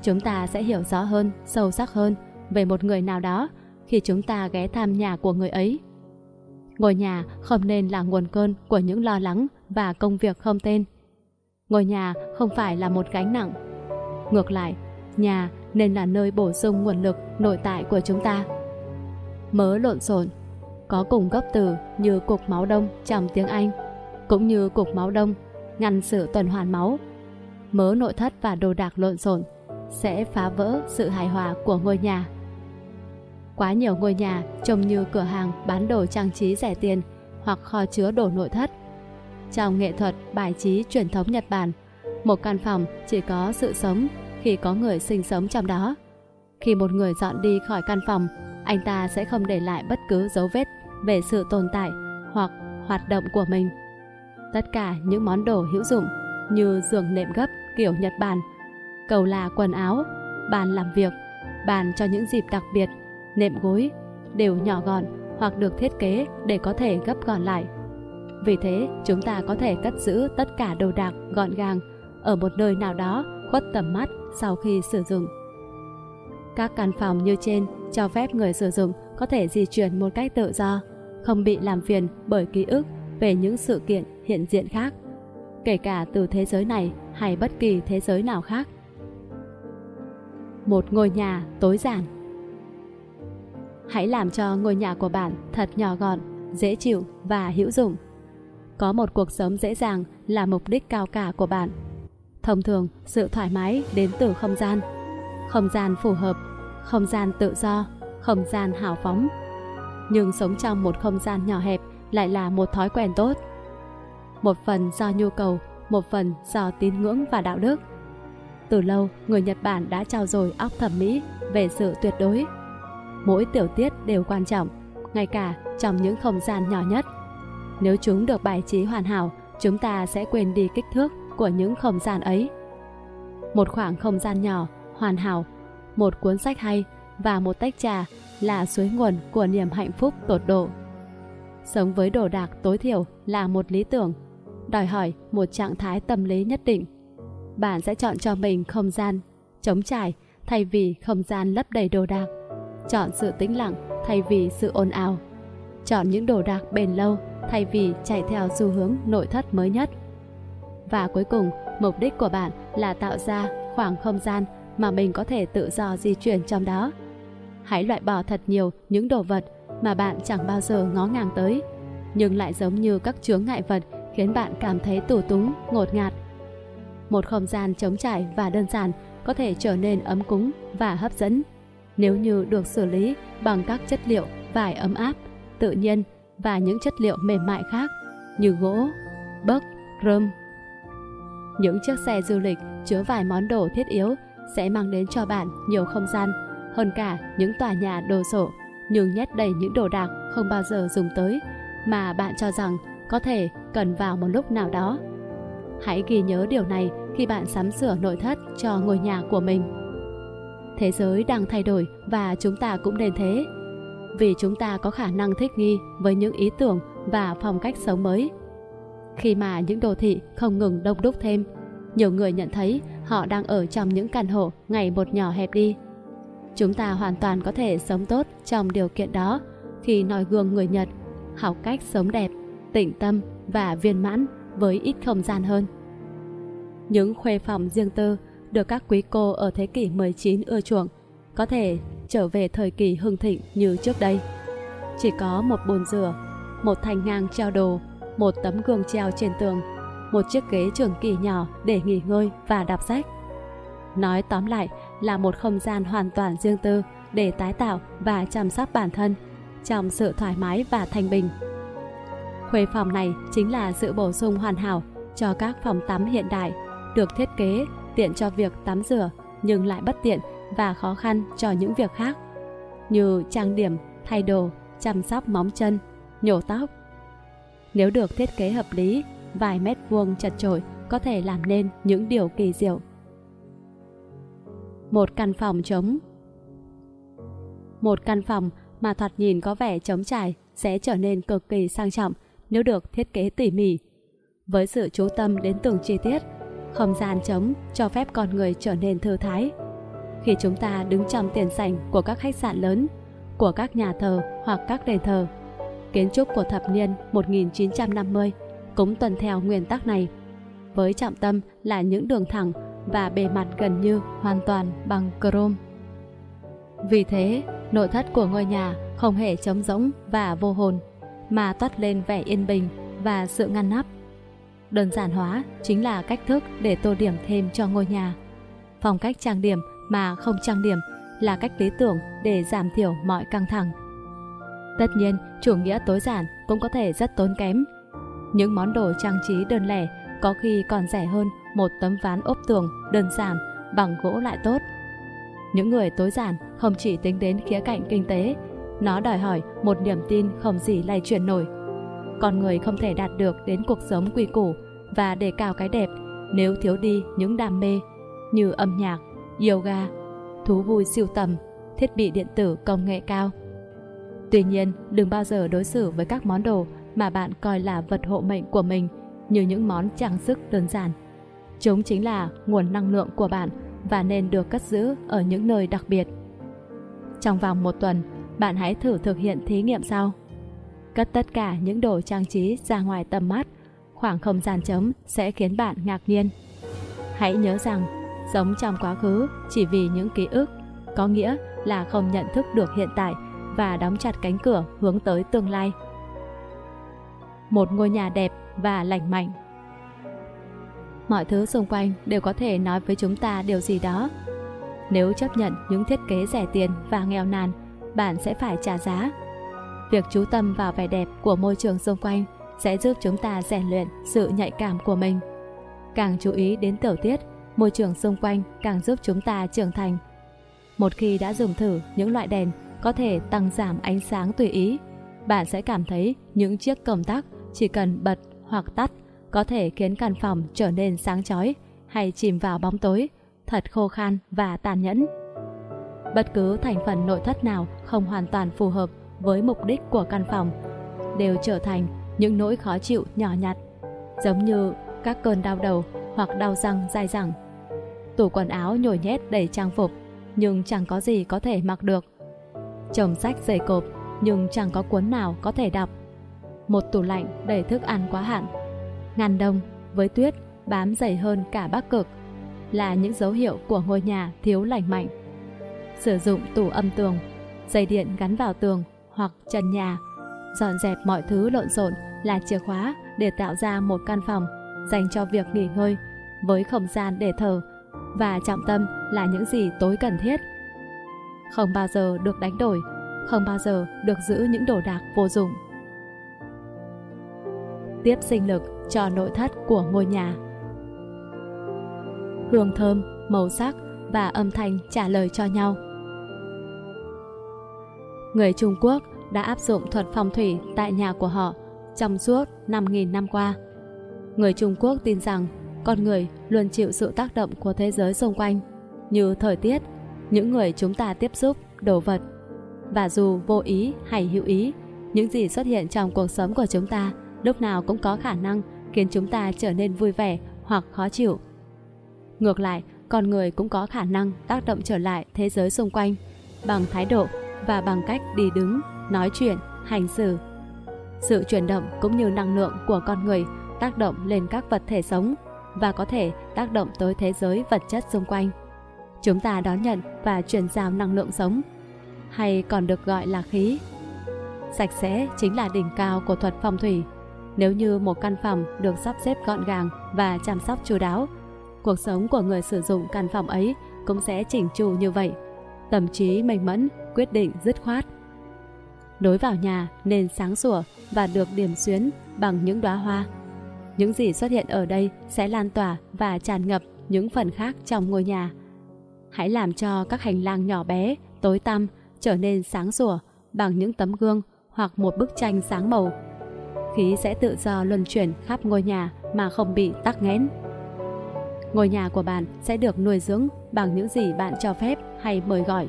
Chúng ta sẽ hiểu rõ hơn, sâu sắc hơn về một người nào đó khi chúng ta ghé thăm nhà của người ấy. Ngôi nhà không nên là nguồn cơn của những lo lắng và công việc không tên. Ngôi nhà không phải là một gánh nặng Ngược lại, nhà nên là nơi bổ sung nguồn lực nội tại của chúng ta. Mớ lộn xộn có cùng gốc từ như cục máu đông trong tiếng Anh, cũng như cục máu đông ngăn sự tuần hoàn máu. Mớ nội thất và đồ đạc lộn xộn sẽ phá vỡ sự hài hòa của ngôi nhà. Quá nhiều ngôi nhà trông như cửa hàng bán đồ trang trí rẻ tiền hoặc kho chứa đồ nội thất. Trong nghệ thuật bài trí truyền thống Nhật Bản, một căn phòng chỉ có sự sống khi có người sinh sống trong đó. Khi một người dọn đi khỏi căn phòng, anh ta sẽ không để lại bất cứ dấu vết về sự tồn tại hoặc hoạt động của mình. Tất cả những món đồ hữu dụng như giường nệm gấp kiểu Nhật Bản, cầu là quần áo, bàn làm việc, bàn cho những dịp đặc biệt, nệm gối đều nhỏ gọn hoặc được thiết kế để có thể gấp gọn lại. Vì thế, chúng ta có thể cất giữ tất cả đồ đạc gọn gàng ở một nơi nào đó khuất tầm mắt sau khi sử dụng. Các căn phòng như trên cho phép người sử dụng có thể di chuyển một cách tự do, không bị làm phiền bởi ký ức về những sự kiện hiện diện khác, kể cả từ thế giới này hay bất kỳ thế giới nào khác. Một ngôi nhà tối giản Hãy làm cho ngôi nhà của bạn thật nhỏ gọn, dễ chịu và hữu dụng. Có một cuộc sống dễ dàng là mục đích cao cả của bạn. Thông thường, sự thoải mái đến từ không gian. Không gian phù hợp, không gian tự do, không gian hào phóng. Nhưng sống trong một không gian nhỏ hẹp lại là một thói quen tốt. Một phần do nhu cầu, một phần do tín ngưỡng và đạo đức. Từ lâu, người Nhật Bản đã trao dồi óc thẩm mỹ về sự tuyệt đối. Mỗi tiểu tiết đều quan trọng, ngay cả trong những không gian nhỏ nhất. Nếu chúng được bài trí hoàn hảo, chúng ta sẽ quên đi kích thước của những không gian ấy. Một khoảng không gian nhỏ, hoàn hảo, một cuốn sách hay và một tách trà là suối nguồn của niềm hạnh phúc tột độ. Sống với đồ đạc tối thiểu là một lý tưởng, đòi hỏi một trạng thái tâm lý nhất định. Bạn sẽ chọn cho mình không gian chống trải thay vì không gian lấp đầy đồ đạc. Chọn sự tĩnh lặng thay vì sự ồn ào. Chọn những đồ đạc bền lâu thay vì chạy theo xu hướng nội thất mới nhất. Và cuối cùng, mục đích của bạn là tạo ra khoảng không gian mà mình có thể tự do di chuyển trong đó. Hãy loại bỏ thật nhiều những đồ vật mà bạn chẳng bao giờ ngó ngàng tới, nhưng lại giống như các chướng ngại vật khiến bạn cảm thấy tủ túng, ngột ngạt. Một không gian trống trải và đơn giản có thể trở nên ấm cúng và hấp dẫn nếu như được xử lý bằng các chất liệu vải ấm áp, tự nhiên và những chất liệu mềm mại khác như gỗ, bấc, rơm. Những chiếc xe du lịch chứa vài món đồ thiết yếu sẽ mang đến cho bạn nhiều không gian hơn cả những tòa nhà đồ sộ nhưng nhét đầy những đồ đạc không bao giờ dùng tới mà bạn cho rằng có thể cần vào một lúc nào đó. Hãy ghi nhớ điều này khi bạn sắm sửa nội thất cho ngôi nhà của mình. Thế giới đang thay đổi và chúng ta cũng nên thế. Vì chúng ta có khả năng thích nghi với những ý tưởng và phong cách sống mới. Khi mà những đô thị không ngừng đông đúc thêm, nhiều người nhận thấy họ đang ở trong những căn hộ ngày một nhỏ hẹp đi. Chúng ta hoàn toàn có thể sống tốt trong điều kiện đó khi noi gương người Nhật, học cách sống đẹp, tĩnh tâm và viên mãn với ít không gian hơn. Những khuê phòng riêng tư được các quý cô ở thế kỷ 19 ưa chuộng có thể trở về thời kỳ hưng thịnh như trước đây. Chỉ có một bồn rửa, một thành ngang treo đồ, một tấm gương treo trên tường, một chiếc ghế trường kỳ nhỏ để nghỉ ngơi và đọc sách. Nói tóm lại là một không gian hoàn toàn riêng tư để tái tạo và chăm sóc bản thân trong sự thoải mái và thanh bình. Khuê phòng này chính là sự bổ sung hoàn hảo cho các phòng tắm hiện đại, được thiết kế tiện cho việc tắm rửa nhưng lại bất tiện và khó khăn cho những việc khác như trang điểm, thay đồ, chăm sóc móng chân, nhổ tóc. Nếu được thiết kế hợp lý, vài mét vuông chật chội có thể làm nên những điều kỳ diệu. Một căn phòng trống Một căn phòng mà thoạt nhìn có vẻ trống trải sẽ trở nên cực kỳ sang trọng nếu được thiết kế tỉ mỉ. Với sự chú tâm đến từng chi tiết, không gian trống cho phép con người trở nên thư thái. Khi chúng ta đứng trong tiền sảnh của các khách sạn lớn, của các nhà thờ hoặc các đền thờ, kiến trúc của thập niên 1950 cũng tuân theo nguyên tắc này, với trọng tâm là những đường thẳng và bề mặt gần như hoàn toàn bằng chrome. Vì thế, nội thất của ngôi nhà không hề trống rỗng và vô hồn, mà toát lên vẻ yên bình và sự ngăn nắp. đơn giản hóa chính là cách thức để tô điểm thêm cho ngôi nhà. Phong cách trang điểm mà không trang điểm là cách lý tưởng để giảm thiểu mọi căng thẳng. Tất nhiên, chủ nghĩa tối giản cũng có thể rất tốn kém. Những món đồ trang trí đơn lẻ có khi còn rẻ hơn một tấm ván ốp tường đơn giản bằng gỗ lại tốt. Những người tối giản không chỉ tính đến khía cạnh kinh tế, nó đòi hỏi một niềm tin không gì lay chuyển nổi. Con người không thể đạt được đến cuộc sống quy củ và đề cao cái đẹp nếu thiếu đi những đam mê như âm nhạc, yoga, thú vui siêu tầm, thiết bị điện tử công nghệ cao. Tuy nhiên, đừng bao giờ đối xử với các món đồ mà bạn coi là vật hộ mệnh của mình như những món trang sức đơn giản. Chúng chính là nguồn năng lượng của bạn và nên được cất giữ ở những nơi đặc biệt. Trong vòng một tuần, bạn hãy thử thực hiện thí nghiệm sau. Cất tất cả những đồ trang trí ra ngoài tầm mắt, khoảng không gian trống sẽ khiến bạn ngạc nhiên. Hãy nhớ rằng, sống trong quá khứ chỉ vì những ký ức, có nghĩa là không nhận thức được hiện tại và đóng chặt cánh cửa hướng tới tương lai. Một ngôi nhà đẹp và lành mạnh mọi thứ xung quanh đều có thể nói với chúng ta điều gì đó. Nếu chấp nhận những thiết kế rẻ tiền và nghèo nàn, bạn sẽ phải trả giá. Việc chú tâm vào vẻ đẹp của môi trường xung quanh sẽ giúp chúng ta rèn luyện sự nhạy cảm của mình. Càng chú ý đến tiểu tiết, môi trường xung quanh càng giúp chúng ta trưởng thành. Một khi đã dùng thử những loại đèn có thể tăng giảm ánh sáng tùy ý, bạn sẽ cảm thấy những chiếc công tắc chỉ cần bật hoặc tắt có thể khiến căn phòng trở nên sáng chói hay chìm vào bóng tối, thật khô khan và tàn nhẫn. Bất cứ thành phần nội thất nào không hoàn toàn phù hợp với mục đích của căn phòng đều trở thành những nỗi khó chịu nhỏ nhặt, giống như các cơn đau đầu hoặc đau răng dai dẳng. Tủ quần áo nhồi nhét đầy trang phục, nhưng chẳng có gì có thể mặc được. Chồng sách dày cộp, nhưng chẳng có cuốn nào có thể đọc. Một tủ lạnh đầy thức ăn quá hạn ngàn đông với tuyết bám dày hơn cả bắc cực là những dấu hiệu của ngôi nhà thiếu lành mạnh. Sử dụng tủ âm tường, dây điện gắn vào tường hoặc trần nhà, dọn dẹp mọi thứ lộn xộn là chìa khóa để tạo ra một căn phòng dành cho việc nghỉ ngơi với không gian để thở và trọng tâm là những gì tối cần thiết. Không bao giờ được đánh đổi, không bao giờ được giữ những đồ đạc vô dụng. Tiếp sinh lực cho nội thất của ngôi nhà. Hương thơm, màu sắc và âm thanh trả lời cho nhau. Người Trung Quốc đã áp dụng thuật phong thủy tại nhà của họ trong suốt 5.000 năm qua. Người Trung Quốc tin rằng con người luôn chịu sự tác động của thế giới xung quanh như thời tiết, những người chúng ta tiếp xúc, đồ vật. Và dù vô ý hay hữu ý, những gì xuất hiện trong cuộc sống của chúng ta lúc nào cũng có khả năng khiến chúng ta trở nên vui vẻ hoặc khó chịu. Ngược lại, con người cũng có khả năng tác động trở lại thế giới xung quanh bằng thái độ và bằng cách đi đứng, nói chuyện, hành xử. Sự chuyển động cũng như năng lượng của con người tác động lên các vật thể sống và có thể tác động tới thế giới vật chất xung quanh. Chúng ta đón nhận và truyền giao năng lượng sống, hay còn được gọi là khí. Sạch sẽ chính là đỉnh cao của thuật phong thủy. Nếu như một căn phòng được sắp xếp gọn gàng và chăm sóc chu đáo, cuộc sống của người sử dụng căn phòng ấy cũng sẽ chỉnh chu như vậy. Tâm trí minh mẫn, quyết định dứt khoát. Đối vào nhà nên sáng sủa và được điểm xuyến bằng những đóa hoa. Những gì xuất hiện ở đây sẽ lan tỏa và tràn ngập những phần khác trong ngôi nhà. Hãy làm cho các hành lang nhỏ bé, tối tăm trở nên sáng sủa bằng những tấm gương hoặc một bức tranh sáng màu khí sẽ tự do luân chuyển khắp ngôi nhà mà không bị tắc nghẽn. Ngôi nhà của bạn sẽ được nuôi dưỡng bằng những gì bạn cho phép hay mời gọi.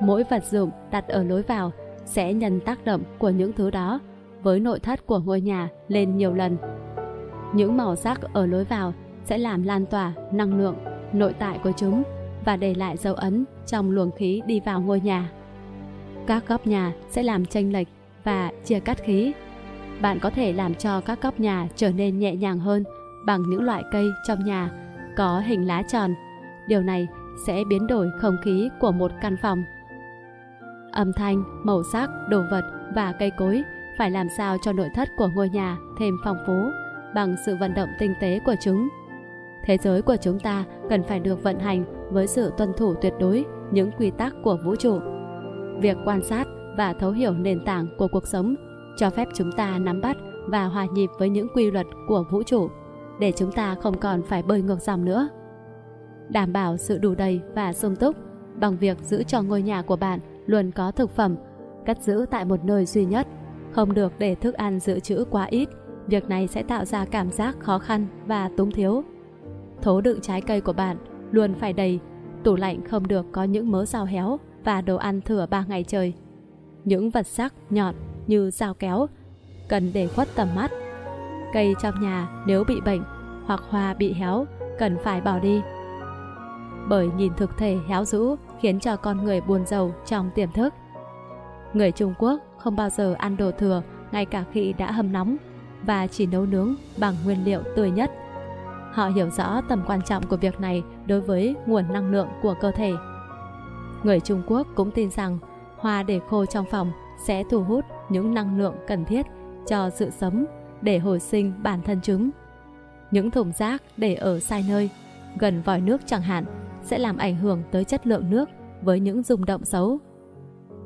Mỗi vật dụng đặt ở lối vào sẽ nhân tác động của những thứ đó với nội thất của ngôi nhà lên nhiều lần. Những màu sắc ở lối vào sẽ làm lan tỏa năng lượng, nội tại của chúng và để lại dấu ấn trong luồng khí đi vào ngôi nhà. Các góc nhà sẽ làm chênh lệch và chia cắt khí bạn có thể làm cho các góc nhà trở nên nhẹ nhàng hơn bằng những loại cây trong nhà có hình lá tròn. Điều này sẽ biến đổi không khí của một căn phòng. Âm thanh, màu sắc, đồ vật và cây cối phải làm sao cho nội thất của ngôi nhà thêm phong phú, bằng sự vận động tinh tế của chúng. Thế giới của chúng ta cần phải được vận hành với sự tuân thủ tuyệt đối những quy tắc của vũ trụ. Việc quan sát và thấu hiểu nền tảng của cuộc sống cho phép chúng ta nắm bắt và hòa nhịp với những quy luật của vũ trụ để chúng ta không còn phải bơi ngược dòng nữa. Đảm bảo sự đủ đầy và sung túc bằng việc giữ cho ngôi nhà của bạn luôn có thực phẩm, cất giữ tại một nơi duy nhất, không được để thức ăn dự trữ quá ít. Việc này sẽ tạo ra cảm giác khó khăn và túng thiếu. Thố đựng trái cây của bạn luôn phải đầy, tủ lạnh không được có những mớ rau héo và đồ ăn thừa 3 ngày trời. Những vật sắc nhọn như dao kéo cần để khuất tầm mắt. Cây trong nhà nếu bị bệnh hoặc hoa bị héo cần phải bỏ đi. Bởi nhìn thực thể héo rũ khiến cho con người buồn giàu trong tiềm thức. Người Trung Quốc không bao giờ ăn đồ thừa ngay cả khi đã hâm nóng và chỉ nấu nướng bằng nguyên liệu tươi nhất. Họ hiểu rõ tầm quan trọng của việc này đối với nguồn năng lượng của cơ thể. Người Trung Quốc cũng tin rằng hoa để khô trong phòng sẽ thu hút những năng lượng cần thiết cho sự sống để hồi sinh bản thân chúng. Những thùng rác để ở sai nơi, gần vòi nước chẳng hạn, sẽ làm ảnh hưởng tới chất lượng nước với những rung động xấu.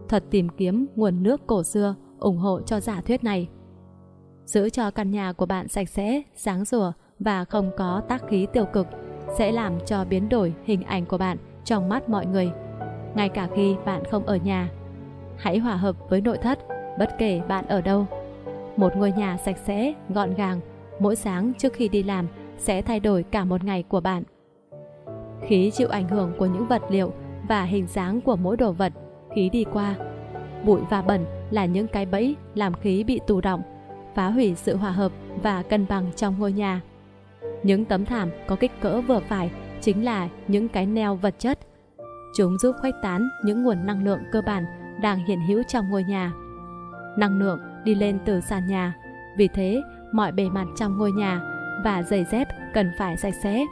Thuật tìm kiếm nguồn nước cổ xưa ủng hộ cho giả thuyết này. Giữ cho căn nhà của bạn sạch sẽ, sáng rủa và không có tác khí tiêu cực sẽ làm cho biến đổi hình ảnh của bạn trong mắt mọi người, ngay cả khi bạn không ở nhà. Hãy hòa hợp với nội thất, bất kể bạn ở đâu. Một ngôi nhà sạch sẽ, gọn gàng, mỗi sáng trước khi đi làm sẽ thay đổi cả một ngày của bạn. Khí chịu ảnh hưởng của những vật liệu và hình dáng của mỗi đồ vật, khí đi qua. Bụi và bẩn là những cái bẫy làm khí bị tù động, phá hủy sự hòa hợp và cân bằng trong ngôi nhà. Những tấm thảm có kích cỡ vừa phải chính là những cái neo vật chất. Chúng giúp khuếch tán những nguồn năng lượng cơ bản đang hiện hữu trong ngôi nhà. Năng lượng đi lên từ sàn nhà, vì thế mọi bề mặt trong ngôi nhà và giày dép cần phải sạch sẽ.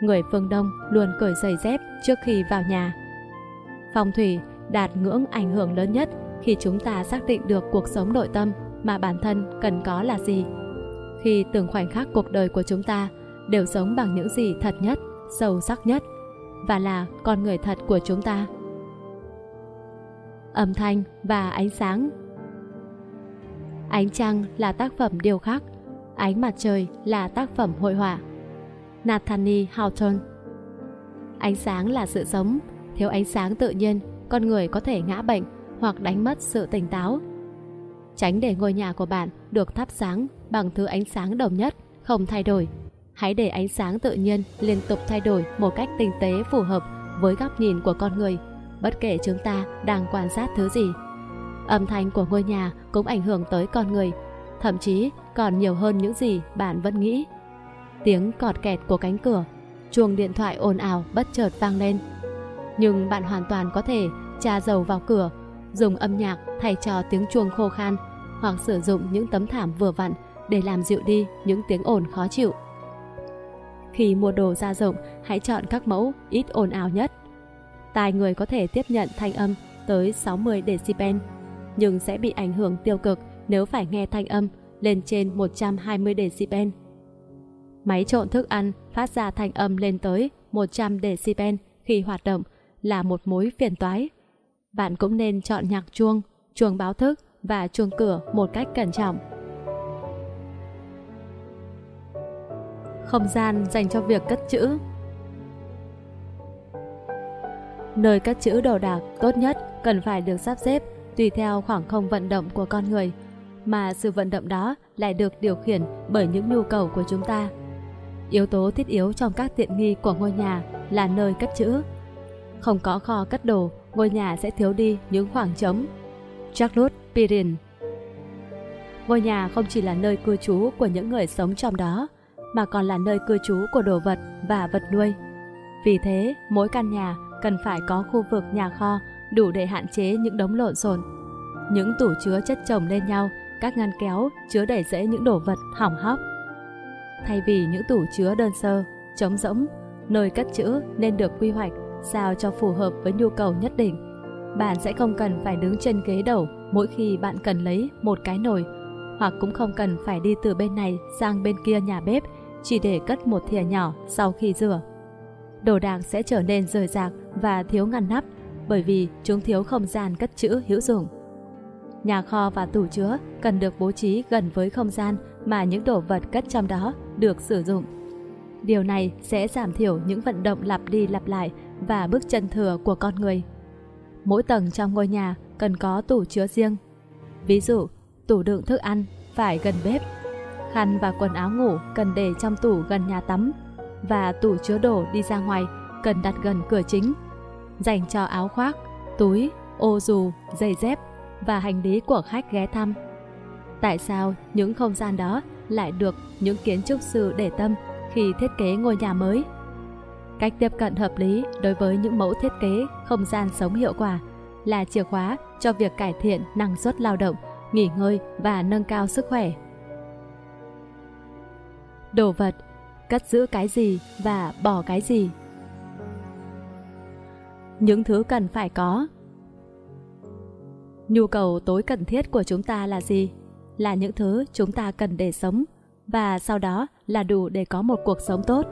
Người phương Đông luôn cởi giày dép trước khi vào nhà. Phong thủy đạt ngưỡng ảnh hưởng lớn nhất khi chúng ta xác định được cuộc sống nội tâm mà bản thân cần có là gì. Khi từng khoảnh khắc cuộc đời của chúng ta đều sống bằng những gì thật nhất, sâu sắc nhất và là con người thật của chúng ta. Âm thanh và ánh sáng Ánh trăng là tác phẩm điêu khắc, ánh mặt trời là tác phẩm hội họa. Nathaniel Hawthorne Ánh sáng là sự sống, thiếu ánh sáng tự nhiên, con người có thể ngã bệnh hoặc đánh mất sự tỉnh táo. Tránh để ngôi nhà của bạn được thắp sáng bằng thứ ánh sáng đồng nhất, không thay đổi. Hãy để ánh sáng tự nhiên liên tục thay đổi một cách tinh tế phù hợp với góc nhìn của con người, bất kể chúng ta đang quan sát thứ gì. Âm thanh của ngôi nhà cũng ảnh hưởng tới con người, thậm chí còn nhiều hơn những gì bạn vẫn nghĩ. Tiếng cọt kẹt của cánh cửa, chuông điện thoại ồn ào bất chợt vang lên. Nhưng bạn hoàn toàn có thể tra dầu vào cửa, dùng âm nhạc thay cho tiếng chuông khô khan hoặc sử dụng những tấm thảm vừa vặn để làm dịu đi những tiếng ồn khó chịu. Khi mua đồ gia dụng, hãy chọn các mẫu ít ồn ào nhất. Tai người có thể tiếp nhận thanh âm tới 60 decibel nhưng sẽ bị ảnh hưởng tiêu cực nếu phải nghe thanh âm lên trên 120 decibel. Máy trộn thức ăn phát ra thanh âm lên tới 100 decibel khi hoạt động là một mối phiền toái. Bạn cũng nên chọn nhạc chuông, chuông báo thức và chuông cửa một cách cẩn trọng. Không gian dành cho việc cất trữ Nơi cất trữ đồ đạc tốt nhất cần phải được sắp xếp tùy theo khoảng không vận động của con người, mà sự vận động đó lại được điều khiển bởi những nhu cầu của chúng ta. Yếu tố thiết yếu trong các tiện nghi của ngôi nhà là nơi cất trữ. Không có kho cất đồ, ngôi nhà sẽ thiếu đi những khoảng trống. Charlotte Pirin Ngôi nhà không chỉ là nơi cư trú của những người sống trong đó, mà còn là nơi cư trú của đồ vật và vật nuôi. Vì thế, mỗi căn nhà cần phải có khu vực nhà kho đủ để hạn chế những đống lộn xộn. Những tủ chứa chất chồng lên nhau, các ngăn kéo chứa đầy rẫy những đồ vật hỏng hóc. Thay vì những tủ chứa đơn sơ, trống rỗng, nơi cất chữ nên được quy hoạch sao cho phù hợp với nhu cầu nhất định. Bạn sẽ không cần phải đứng trên ghế đầu mỗi khi bạn cần lấy một cái nồi, hoặc cũng không cần phải đi từ bên này sang bên kia nhà bếp chỉ để cất một thìa nhỏ sau khi rửa. Đồ đạc sẽ trở nên rời rạc và thiếu ngăn nắp bởi vì chúng thiếu không gian cất chữ hữu dụng. Nhà kho và tủ chứa cần được bố trí gần với không gian mà những đồ vật cất trong đó được sử dụng. Điều này sẽ giảm thiểu những vận động lặp đi lặp lại và bước chân thừa của con người. Mỗi tầng trong ngôi nhà cần có tủ chứa riêng. Ví dụ, tủ đựng thức ăn phải gần bếp. Khăn và quần áo ngủ cần để trong tủ gần nhà tắm và tủ chứa đồ đi ra ngoài cần đặt gần cửa chính. Dành cho áo khoác, túi, ô dù, giày dép và hành lý của khách ghé thăm. Tại sao những không gian đó lại được những kiến trúc sư để tâm khi thiết kế ngôi nhà mới? Cách tiếp cận hợp lý đối với những mẫu thiết kế không gian sống hiệu quả là chìa khóa cho việc cải thiện năng suất lao động, nghỉ ngơi và nâng cao sức khỏe. Đồ vật, cất giữ cái gì và bỏ cái gì? Những thứ cần phải có Nhu cầu tối cần thiết của chúng ta là gì? Là những thứ chúng ta cần để sống và sau đó là đủ để có một cuộc sống tốt.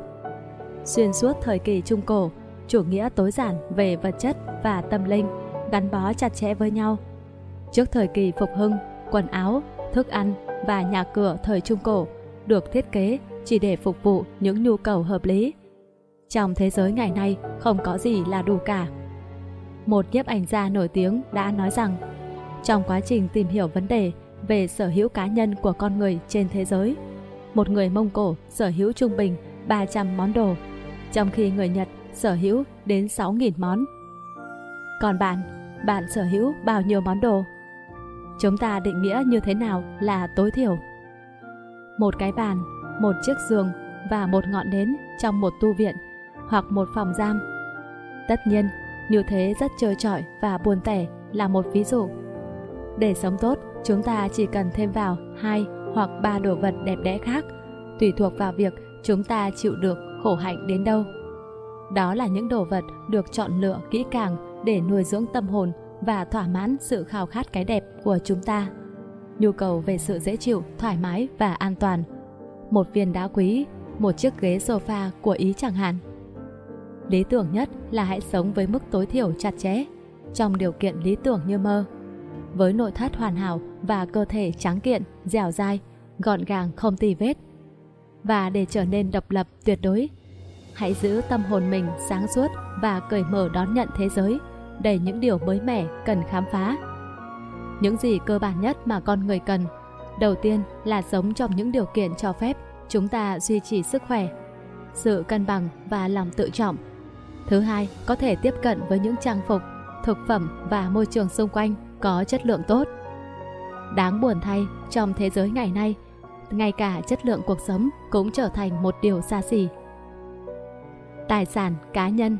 Xuyên suốt thời kỳ Trung Cổ, chủ nghĩa tối giản về vật chất và tâm linh gắn bó chặt chẽ với nhau. Trước thời kỳ phục hưng, quần áo, thức ăn và nhà cửa thời Trung Cổ được thiết kế chỉ để phục vụ những nhu cầu hợp lý. Trong thế giới ngày nay không có gì là đủ cả. Một nhiếp ảnh gia nổi tiếng đã nói rằng trong quá trình tìm hiểu vấn đề về sở hữu cá nhân của con người trên thế giới, một người Mông Cổ sở hữu trung bình 300 món đồ, trong khi người Nhật sở hữu đến 6.000 món. Còn bạn, bạn sở hữu bao nhiêu món đồ? Chúng ta định nghĩa như thế nào là tối thiểu? Một cái bàn, một chiếc giường và một ngọn nến trong một tu viện hoặc một phòng giam. Tất nhiên, như thế rất trơ trọi và buồn tẻ là một ví dụ. Để sống tốt, chúng ta chỉ cần thêm vào hai hoặc ba đồ vật đẹp đẽ khác, tùy thuộc vào việc chúng ta chịu được khổ hạnh đến đâu. Đó là những đồ vật được chọn lựa kỹ càng để nuôi dưỡng tâm hồn và thỏa mãn sự khao khát cái đẹp của chúng ta. Nhu cầu về sự dễ chịu, thoải mái và an toàn. Một viên đá quý, một chiếc ghế sofa của Ý chẳng hạn. Lý tưởng nhất là hãy sống với mức tối thiểu chặt chẽ, trong điều kiện lý tưởng như mơ với nội thất hoàn hảo và cơ thể trắng kiện, dẻo dai, gọn gàng không tì vết. Và để trở nên độc lập tuyệt đối, hãy giữ tâm hồn mình sáng suốt và cởi mở đón nhận thế giới, đầy những điều mới mẻ cần khám phá. Những gì cơ bản nhất mà con người cần, đầu tiên là sống trong những điều kiện cho phép chúng ta duy trì sức khỏe, sự cân bằng và lòng tự trọng. Thứ hai, có thể tiếp cận với những trang phục, thực phẩm và môi trường xung quanh có chất lượng tốt. Đáng buồn thay, trong thế giới ngày nay, ngay cả chất lượng cuộc sống cũng trở thành một điều xa xỉ. Tài sản cá nhân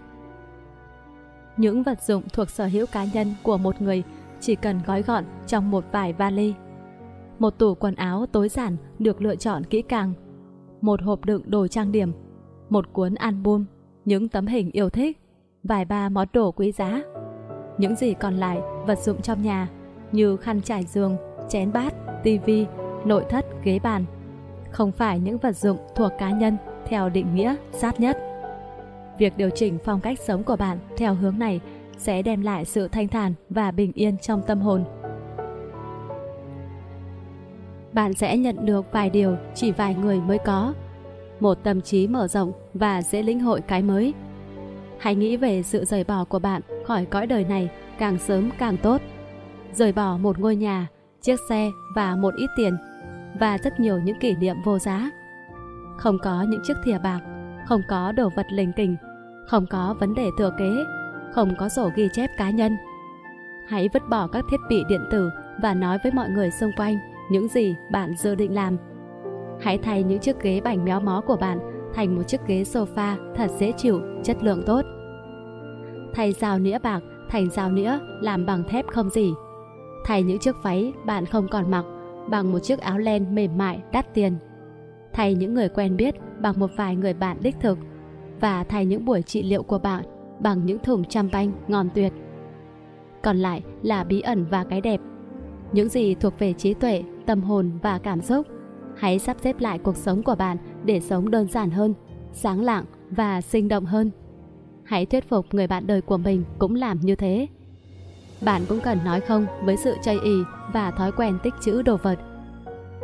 Những vật dụng thuộc sở hữu cá nhân của một người chỉ cần gói gọn trong một vài vali. Một tủ quần áo tối giản được lựa chọn kỹ càng. Một hộp đựng đồ trang điểm. Một cuốn album, những tấm hình yêu thích, vài ba món đồ quý giá những gì còn lại, vật dụng trong nhà như khăn trải giường, chén bát, tivi, nội thất, ghế bàn. Không phải những vật dụng thuộc cá nhân theo định nghĩa sát nhất. Việc điều chỉnh phong cách sống của bạn theo hướng này sẽ đem lại sự thanh thản và bình yên trong tâm hồn. Bạn sẽ nhận được vài điều chỉ vài người mới có. Một tâm trí mở rộng và dễ lĩnh hội cái mới Hãy nghĩ về sự rời bỏ của bạn khỏi cõi đời này càng sớm càng tốt. Rời bỏ một ngôi nhà, chiếc xe và một ít tiền và rất nhiều những kỷ niệm vô giá. Không có những chiếc thìa bạc, không có đồ vật lình kình, không có vấn đề thừa kế, không có sổ ghi chép cá nhân. Hãy vứt bỏ các thiết bị điện tử và nói với mọi người xung quanh những gì bạn dự định làm. Hãy thay những chiếc ghế bành méo mó của bạn thành một chiếc ghế sofa thật dễ chịu, chất lượng tốt. Thay dao nĩa bạc thành dao nĩa làm bằng thép không gì. Thay những chiếc váy bạn không còn mặc bằng một chiếc áo len mềm mại đắt tiền. Thay những người quen biết bằng một vài người bạn đích thực và thay những buổi trị liệu của bạn bằng những thùng champagne ngon tuyệt. Còn lại là bí ẩn và cái đẹp. những gì thuộc về trí tuệ, tâm hồn và cảm xúc. Hãy sắp xếp lại cuộc sống của bạn để sống đơn giản hơn, sáng lạng và sinh động hơn. Hãy thuyết phục người bạn đời của mình cũng làm như thế. Bạn cũng cần nói không với sự chây ì và thói quen tích trữ đồ vật.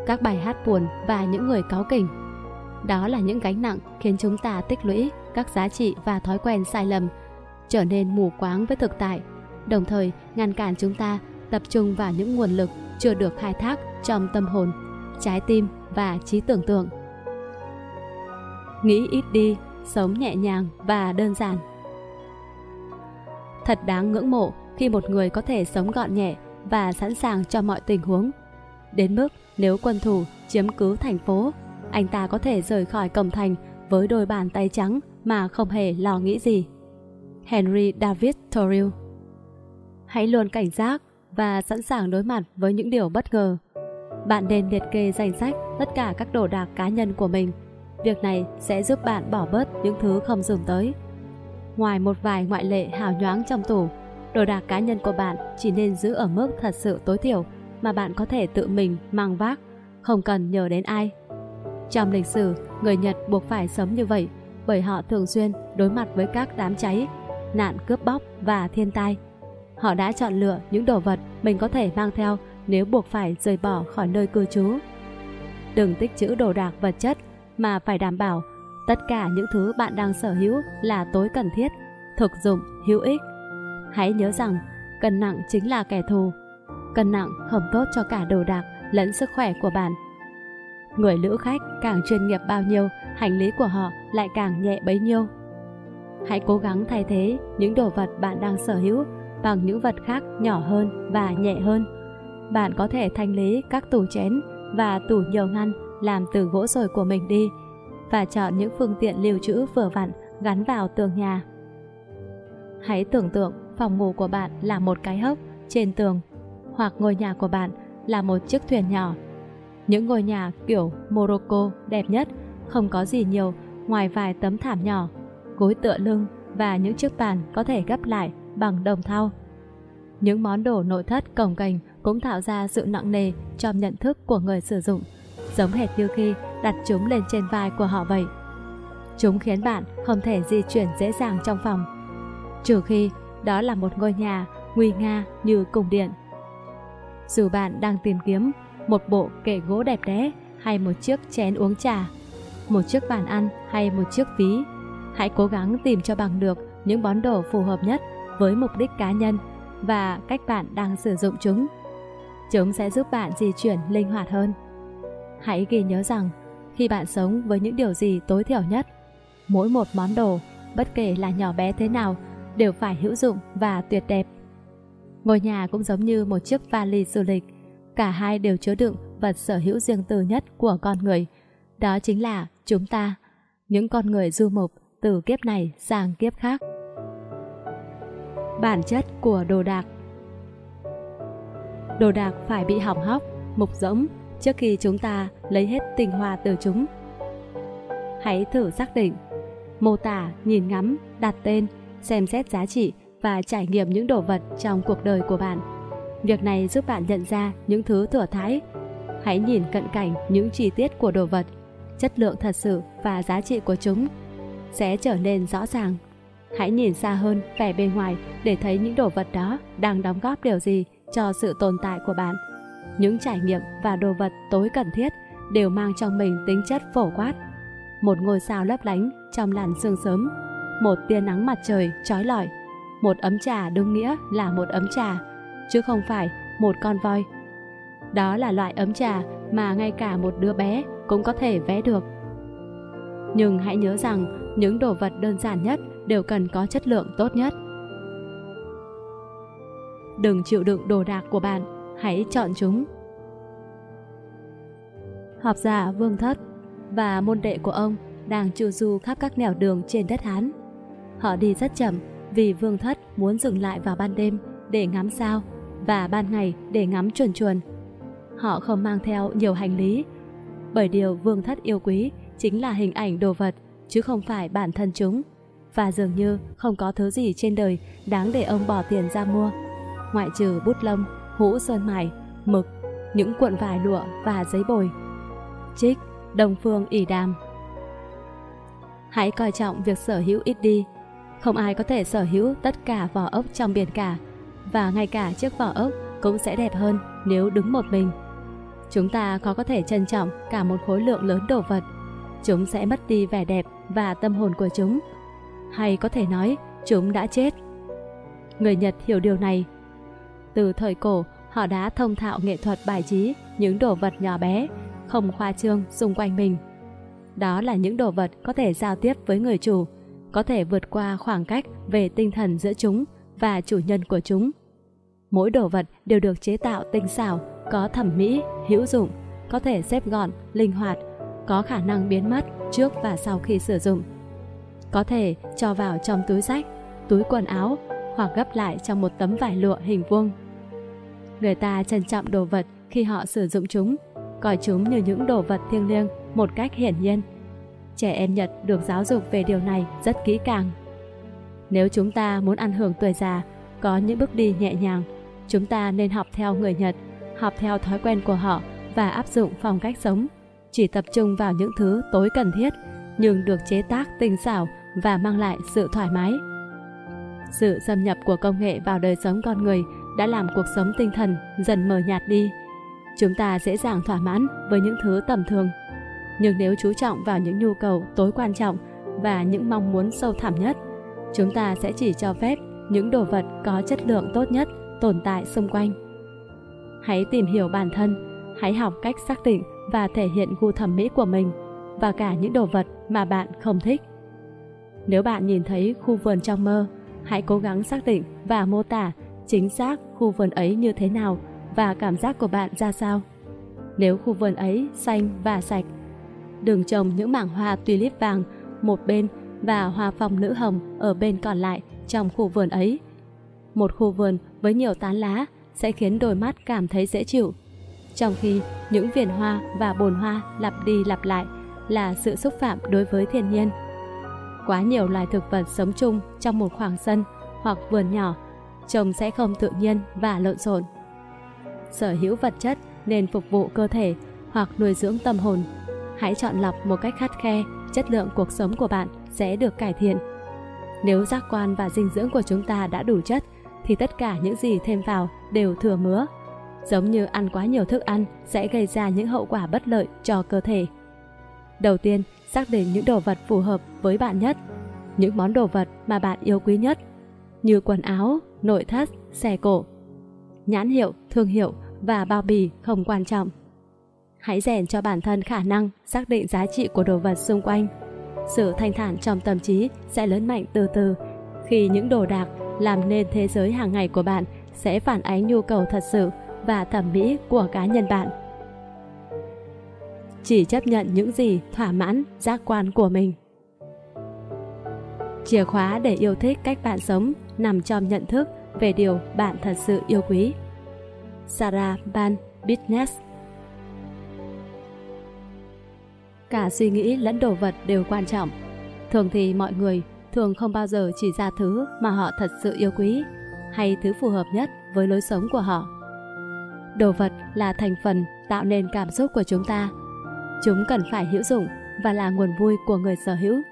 Các bài hát buồn và những người cáu kỉnh. Đó là những gánh nặng khiến chúng ta tích lũy các giá trị và thói quen sai lầm, trở nên mù quáng với thực tại, đồng thời ngăn cản chúng ta tập trung vào những nguồn lực chưa được khai thác trong tâm hồn, trái tim và trí tưởng tượng. Nghĩ ít đi, sống nhẹ nhàng và đơn giản. Thật đáng ngưỡng mộ khi một người có thể sống gọn nhẹ và sẵn sàng cho mọi tình huống. Đến mức nếu quân thủ chiếm cứ thành phố, anh ta có thể rời khỏi cổng thành với đôi bàn tay trắng mà không hề lo nghĩ gì. Henry David Thoreau Hãy luôn cảnh giác và sẵn sàng đối mặt với những điều bất ngờ. Bạn nên liệt kê danh sách tất cả các đồ đạc cá nhân của mình. Việc này sẽ giúp bạn bỏ bớt những thứ không dùng tới. Ngoài một vài ngoại lệ hào nhoáng trong tủ, đồ đạc cá nhân của bạn chỉ nên giữ ở mức thật sự tối thiểu mà bạn có thể tự mình mang vác, không cần nhờ đến ai. Trong lịch sử, người Nhật buộc phải sống như vậy bởi họ thường xuyên đối mặt với các đám cháy, nạn cướp bóc và thiên tai. Họ đã chọn lựa những đồ vật mình có thể mang theo nếu buộc phải rời bỏ khỏi nơi cư trú. Đừng tích trữ đồ đạc vật chất mà phải đảm bảo tất cả những thứ bạn đang sở hữu là tối cần thiết, thực dụng, hữu ích. Hãy nhớ rằng cân nặng chính là kẻ thù. Cân nặng không tốt cho cả đồ đạc lẫn sức khỏe của bạn. Người lữ khách càng chuyên nghiệp bao nhiêu, hành lý của họ lại càng nhẹ bấy nhiêu. Hãy cố gắng thay thế những đồ vật bạn đang sở hữu bằng những vật khác nhỏ hơn và nhẹ hơn. Bạn có thể thanh lý các tủ chén và tủ nhiều ngăn làm từ gỗ sồi của mình đi và chọn những phương tiện lưu trữ vừa vặn gắn vào tường nhà. Hãy tưởng tượng phòng ngủ của bạn là một cái hốc trên tường hoặc ngôi nhà của bạn là một chiếc thuyền nhỏ. Những ngôi nhà kiểu Morocco đẹp nhất không có gì nhiều ngoài vài tấm thảm nhỏ, gối tựa lưng và những chiếc bàn có thể gấp lại bằng đồng thau. Những món đồ nội thất cồng cành cũng tạo ra sự nặng nề trong nhận thức của người sử dụng, giống hệt như khi đặt chúng lên trên vai của họ vậy. Chúng khiến bạn không thể di chuyển dễ dàng trong phòng, trừ khi đó là một ngôi nhà nguy nga như cung điện. Dù bạn đang tìm kiếm một bộ kệ gỗ đẹp đẽ hay một chiếc chén uống trà, một chiếc bàn ăn hay một chiếc ví, hãy cố gắng tìm cho bằng được những món đồ phù hợp nhất với mục đích cá nhân và cách bạn đang sử dụng chúng. Chúng sẽ giúp bạn di chuyển linh hoạt hơn. Hãy ghi nhớ rằng, khi bạn sống với những điều gì tối thiểu nhất, mỗi một món đồ, bất kể là nhỏ bé thế nào, đều phải hữu dụng và tuyệt đẹp. Ngôi nhà cũng giống như một chiếc vali du lịch, cả hai đều chứa đựng vật sở hữu riêng tư nhất của con người. Đó chính là chúng ta, những con người du mục từ kiếp này sang kiếp khác bản chất của đồ đạc đồ đạc phải bị hỏng hóc, mục rỗng trước khi chúng ta lấy hết tinh hoa từ chúng. Hãy thử xác định. Mô tả nhìn ngắm, đặt tên, xem xét giá trị và trải nghiệm những đồ vật trong cuộc đời của bạn. Việc này giúp bạn nhận ra những thứ thừa thãi. Hãy nhìn cận cảnh những chi tiết của đồ vật, chất lượng thật sự và giá trị của chúng sẽ trở nên rõ ràng. Hãy nhìn xa hơn vẻ bề ngoài để thấy những đồ vật đó đang đóng góp điều gì cho sự tồn tại của bạn. Những trải nghiệm và đồ vật tối cần thiết đều mang trong mình tính chất phổ quát. Một ngôi sao lấp lánh trong làn sương sớm, một tia nắng mặt trời trói lọi, một ấm trà đúng nghĩa là một ấm trà, chứ không phải một con voi. Đó là loại ấm trà mà ngay cả một đứa bé cũng có thể vẽ được. Nhưng hãy nhớ rằng những đồ vật đơn giản nhất đều cần có chất lượng tốt nhất. Đừng chịu đựng đồ đạc của bạn, hãy chọn chúng. Học giả Vương Thất và môn đệ của ông đang chu du khắp các nẻo đường trên đất Hán. Họ đi rất chậm vì Vương Thất muốn dừng lại vào ban đêm để ngắm sao và ban ngày để ngắm chuồn chuồn. Họ không mang theo nhiều hành lý bởi điều Vương Thất yêu quý chính là hình ảnh đồ vật chứ không phải bản thân chúng và dường như không có thứ gì trên đời đáng để ông bỏ tiền ra mua. Ngoại trừ bút lông, hũ sơn mài, mực, những cuộn vải lụa và giấy bồi. Trích, đồng Phương ỉ đàm Hãy coi trọng việc sở hữu ít đi. Không ai có thể sở hữu tất cả vỏ ốc trong biển cả, và ngay cả chiếc vỏ ốc cũng sẽ đẹp hơn nếu đứng một mình. Chúng ta khó có thể trân trọng cả một khối lượng lớn đồ vật. Chúng sẽ mất đi vẻ đẹp và tâm hồn của chúng. Hay có thể nói, chúng đã chết. Người Nhật hiểu điều này. Từ thời cổ, họ đã thông thạo nghệ thuật bài trí những đồ vật nhỏ bé, không khoa trương xung quanh mình. Đó là những đồ vật có thể giao tiếp với người chủ, có thể vượt qua khoảng cách về tinh thần giữa chúng và chủ nhân của chúng. Mỗi đồ vật đều được chế tạo tinh xảo, có thẩm mỹ, hữu dụng, có thể xếp gọn, linh hoạt, có khả năng biến mất trước và sau khi sử dụng. Có thể cho vào trong túi sách, túi quần áo hoặc gấp lại trong một tấm vải lụa hình vuông. Người ta trân trọng đồ vật khi họ sử dụng chúng, coi chúng như những đồ vật thiêng liêng một cách hiển nhiên. Trẻ em Nhật được giáo dục về điều này rất kỹ càng. Nếu chúng ta muốn ăn hưởng tuổi già, có những bước đi nhẹ nhàng, chúng ta nên học theo người Nhật, học theo thói quen của họ và áp dụng phong cách sống. Chỉ tập trung vào những thứ tối cần thiết, nhưng được chế tác tinh xảo và mang lại sự thoải mái. Sự xâm nhập của công nghệ vào đời sống con người đã làm cuộc sống tinh thần dần mờ nhạt đi. Chúng ta dễ dàng thỏa mãn với những thứ tầm thường. Nhưng nếu chú trọng vào những nhu cầu tối quan trọng và những mong muốn sâu thẳm nhất, chúng ta sẽ chỉ cho phép những đồ vật có chất lượng tốt nhất tồn tại xung quanh. Hãy tìm hiểu bản thân, hãy học cách xác định và thể hiện gu thẩm mỹ của mình và cả những đồ vật mà bạn không thích. Nếu bạn nhìn thấy khu vườn trong mơ, hãy cố gắng xác định và mô tả chính xác khu vườn ấy như thế nào và cảm giác của bạn ra sao. Nếu khu vườn ấy xanh và sạch, đừng trồng những mảng hoa tulip vàng một bên và hoa phong nữ hồng ở bên còn lại trong khu vườn ấy. Một khu vườn với nhiều tán lá sẽ khiến đôi mắt cảm thấy dễ chịu. Trong khi những viền hoa và bồn hoa lặp đi lặp lại là sự xúc phạm đối với thiên nhiên. Quá nhiều loài thực vật sống chung trong một khoảng sân hoặc vườn nhỏ, trông sẽ không tự nhiên và lộn xộn. Sở hữu vật chất nên phục vụ cơ thể hoặc nuôi dưỡng tâm hồn. Hãy chọn lọc một cách khắt khe, chất lượng cuộc sống của bạn sẽ được cải thiện. Nếu giác quan và dinh dưỡng của chúng ta đã đủ chất, thì tất cả những gì thêm vào đều thừa mứa. Giống như ăn quá nhiều thức ăn sẽ gây ra những hậu quả bất lợi cho cơ thể. Đầu tiên, xác định những đồ vật phù hợp với bạn nhất, những món đồ vật mà bạn yêu quý nhất, như quần áo, nội thất, xe cổ. Nhãn hiệu, thương hiệu và bao bì không quan trọng. Hãy rèn cho bản thân khả năng xác định giá trị của đồ vật xung quanh. Sự thanh thản trong tâm trí sẽ lớn mạnh từ từ khi những đồ đạc làm nên thế giới hàng ngày của bạn sẽ phản ánh nhu cầu thật sự và thẩm mỹ của cá nhân bạn. Chỉ chấp nhận những gì thỏa mãn giác quan của mình. Chìa khóa để yêu thích cách bạn sống nằm trong nhận thức về điều bạn thật sự yêu quý. Sarah Ban Business Cả suy nghĩ lẫn đồ vật đều quan trọng. Thường thì mọi người thường không bao giờ chỉ ra thứ mà họ thật sự yêu quý hay thứ phù hợp nhất với lối sống của họ. Đồ vật là thành phần tạo nên cảm xúc của chúng ta. Chúng cần phải hữu dụng và là nguồn vui của người sở hữu.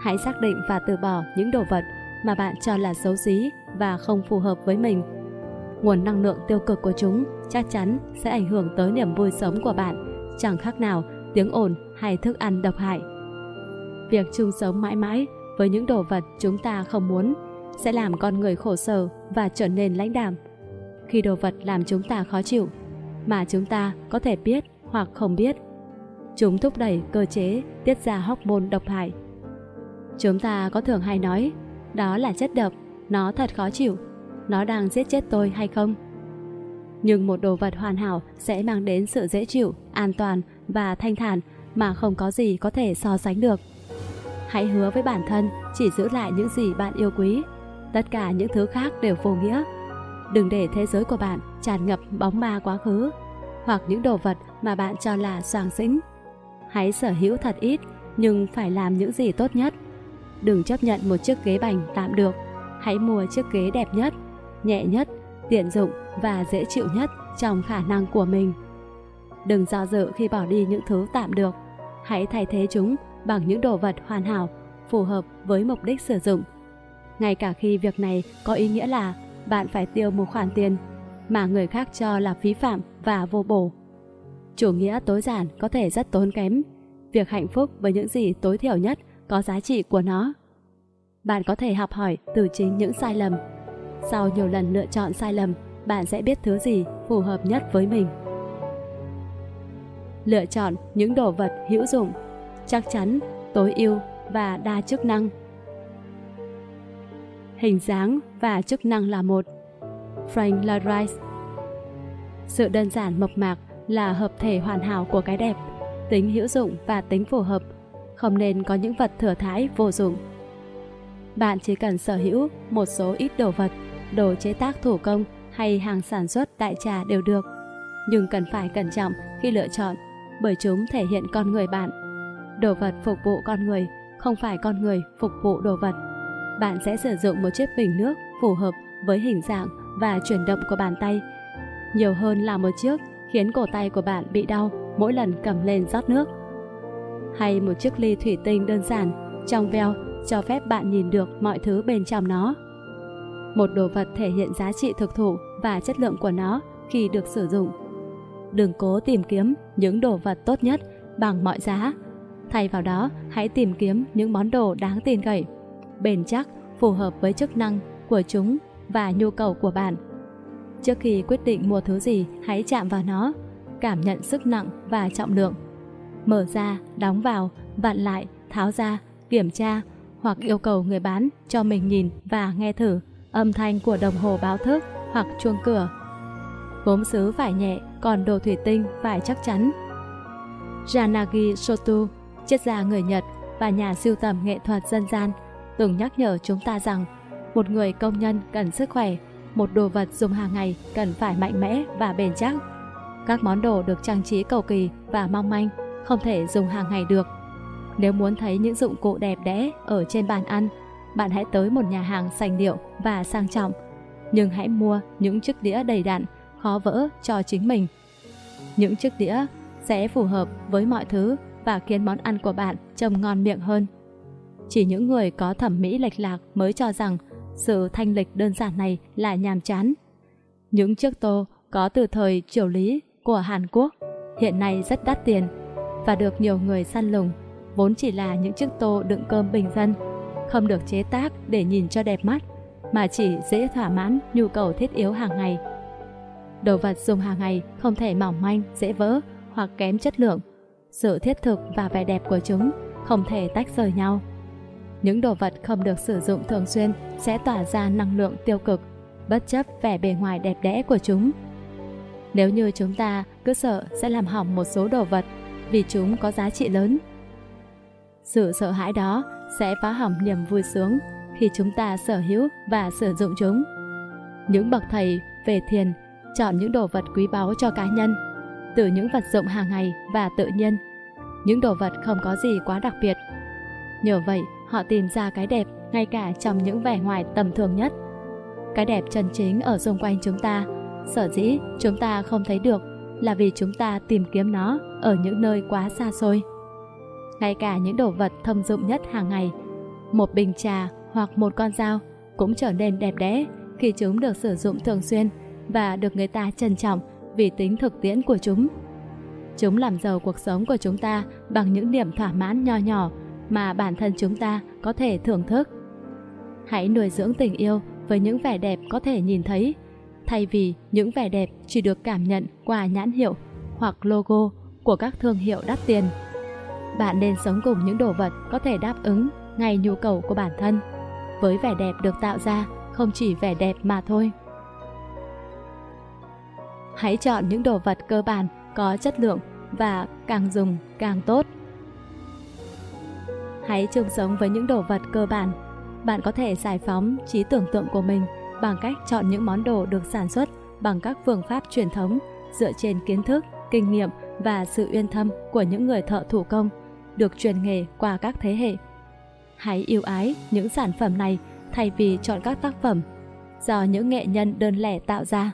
Hãy xác định và từ bỏ những đồ vật mà bạn cho là xấu xí và không phù hợp với mình. Nguồn năng lượng tiêu cực của chúng chắc chắn sẽ ảnh hưởng tới niềm vui sống của bạn, chẳng khác nào tiếng ồn hay thức ăn độc hại. Việc chung sống mãi mãi với những đồ vật chúng ta không muốn sẽ làm con người khổ sở và trở nên lãnh đạm. Khi đồ vật làm chúng ta khó chịu, mà chúng ta có thể biết hoặc không biết, chúng thúc đẩy cơ chế tiết ra hormone độc hại. Chúng ta có thường hay nói, đó là chất độc, nó thật khó chịu, nó đang giết chết tôi hay không? Nhưng một đồ vật hoàn hảo sẽ mang đến sự dễ chịu, an toàn và thanh thản mà không có gì có thể so sánh được. Hãy hứa với bản thân chỉ giữ lại những gì bạn yêu quý. Tất cả những thứ khác đều vô nghĩa. Đừng để thế giới của bạn tràn ngập bóng ma quá khứ hoặc những đồ vật mà bạn cho là soàng xĩnh. Hãy sở hữu thật ít nhưng phải làm những gì tốt nhất. Đừng chấp nhận một chiếc ghế bành tạm được. Hãy mua chiếc ghế đẹp nhất, nhẹ nhất, tiện dụng và dễ chịu nhất trong khả năng của mình. Đừng do dự khi bỏ đi những thứ tạm được. Hãy thay thế chúng bằng những đồ vật hoàn hảo, phù hợp với mục đích sử dụng. Ngay cả khi việc này có ý nghĩa là bạn phải tiêu một khoản tiền mà người khác cho là phí phạm và vô bổ. Chủ nghĩa tối giản có thể rất tốn kém. Việc hạnh phúc với những gì tối thiểu nhất có giá trị của nó. Bạn có thể học hỏi từ chính những sai lầm. Sau nhiều lần lựa chọn sai lầm, bạn sẽ biết thứ gì phù hợp nhất với mình. Lựa chọn những đồ vật hữu dụng, chắc chắn, tối ưu và đa chức năng. Hình dáng và chức năng là một. Frank Lloyd Sự đơn giản mộc mạc là hợp thể hoàn hảo của cái đẹp, tính hữu dụng và tính phù hợp, không nên có những vật thừa thãi vô dụng. Bạn chỉ cần sở hữu một số ít đồ vật, đồ chế tác thủ công hay hàng sản xuất đại trà đều được, nhưng cần phải cẩn trọng khi lựa chọn bởi chúng thể hiện con người bạn. Đồ vật phục vụ con người, không phải con người phục vụ đồ vật. Bạn sẽ sử dụng một chiếc bình nước phù hợp với hình dạng và chuyển động của bàn tay, nhiều hơn là một chiếc khiến cổ tay của bạn bị đau mỗi lần cầm lên rót nước. Hay một chiếc ly thủy tinh đơn giản, trong veo cho phép bạn nhìn được mọi thứ bên trong nó. Một đồ vật thể hiện giá trị thực thụ và chất lượng của nó khi được sử dụng. Đừng cố tìm kiếm những đồ vật tốt nhất bằng mọi giá. Thay vào đó, hãy tìm kiếm những món đồ đáng tin cậy, bền chắc, phù hợp với chức năng của chúng và nhu cầu của bạn. Trước khi quyết định mua thứ gì, hãy chạm vào nó, cảm nhận sức nặng và trọng lượng. Mở ra, đóng vào, vặn lại, tháo ra, kiểm tra hoặc yêu cầu người bán cho mình nhìn và nghe thử âm thanh của đồng hồ báo thức hoặc chuông cửa. Gốm sứ phải nhẹ, còn đồ thủy tinh phải chắc chắn. Janagi Sotu, triết gia người Nhật và nhà siêu tầm nghệ thuật dân gian, từng nhắc nhở chúng ta rằng một người công nhân cần sức khỏe một đồ vật dùng hàng ngày cần phải mạnh mẽ và bền chắc. Các món đồ được trang trí cầu kỳ và mong manh không thể dùng hàng ngày được. Nếu muốn thấy những dụng cụ đẹp đẽ ở trên bàn ăn, bạn hãy tới một nhà hàng sành điệu và sang trọng. Nhưng hãy mua những chiếc đĩa đầy đặn, khó vỡ cho chính mình. Những chiếc đĩa sẽ phù hợp với mọi thứ và khiến món ăn của bạn trông ngon miệng hơn. Chỉ những người có thẩm mỹ lệch lạc mới cho rằng sự thanh lịch đơn giản này là nhàm chán. Những chiếc tô có từ thời triều lý của Hàn Quốc hiện nay rất đắt tiền và được nhiều người săn lùng vốn chỉ là những chiếc tô đựng cơm bình dân không được chế tác để nhìn cho đẹp mắt mà chỉ dễ thỏa mãn nhu cầu thiết yếu hàng ngày. Đồ vật dùng hàng ngày không thể mỏng manh, dễ vỡ hoặc kém chất lượng. Sự thiết thực và vẻ đẹp của chúng không thể tách rời nhau. Những đồ vật không được sử dụng thường xuyên sẽ tỏa ra năng lượng tiêu cực, bất chấp vẻ bề ngoài đẹp đẽ của chúng. Nếu như chúng ta cứ sợ sẽ làm hỏng một số đồ vật vì chúng có giá trị lớn. Sự sợ hãi đó sẽ phá hỏng niềm vui sướng khi chúng ta sở hữu và sử dụng chúng. Những bậc thầy về thiền chọn những đồ vật quý báu cho cá nhân, từ những vật dụng hàng ngày và tự nhiên. Những đồ vật không có gì quá đặc biệt. Nhờ vậy, họ tìm ra cái đẹp ngay cả trong những vẻ ngoài tầm thường nhất. Cái đẹp chân chính ở xung quanh chúng ta, sở dĩ chúng ta không thấy được là vì chúng ta tìm kiếm nó ở những nơi quá xa xôi. Ngay cả những đồ vật thông dụng nhất hàng ngày, một bình trà hoặc một con dao cũng trở nên đẹp đẽ khi chúng được sử dụng thường xuyên và được người ta trân trọng vì tính thực tiễn của chúng. Chúng làm giàu cuộc sống của chúng ta bằng những niềm thỏa mãn nho nhỏ mà bản thân chúng ta có thể thưởng thức. Hãy nuôi dưỡng tình yêu với những vẻ đẹp có thể nhìn thấy, thay vì những vẻ đẹp chỉ được cảm nhận qua nhãn hiệu hoặc logo của các thương hiệu đắt tiền. Bạn nên sống cùng những đồ vật có thể đáp ứng ngay nhu cầu của bản thân, với vẻ đẹp được tạo ra không chỉ vẻ đẹp mà thôi. Hãy chọn những đồ vật cơ bản có chất lượng và càng dùng càng tốt. Hãy chung sống với những đồ vật cơ bản. Bạn có thể giải phóng trí tưởng tượng của mình bằng cách chọn những món đồ được sản xuất bằng các phương pháp truyền thống dựa trên kiến thức, kinh nghiệm và sự uyên thâm của những người thợ thủ công được truyền nghề qua các thế hệ. Hãy yêu ái những sản phẩm này thay vì chọn các tác phẩm do những nghệ nhân đơn lẻ tạo ra.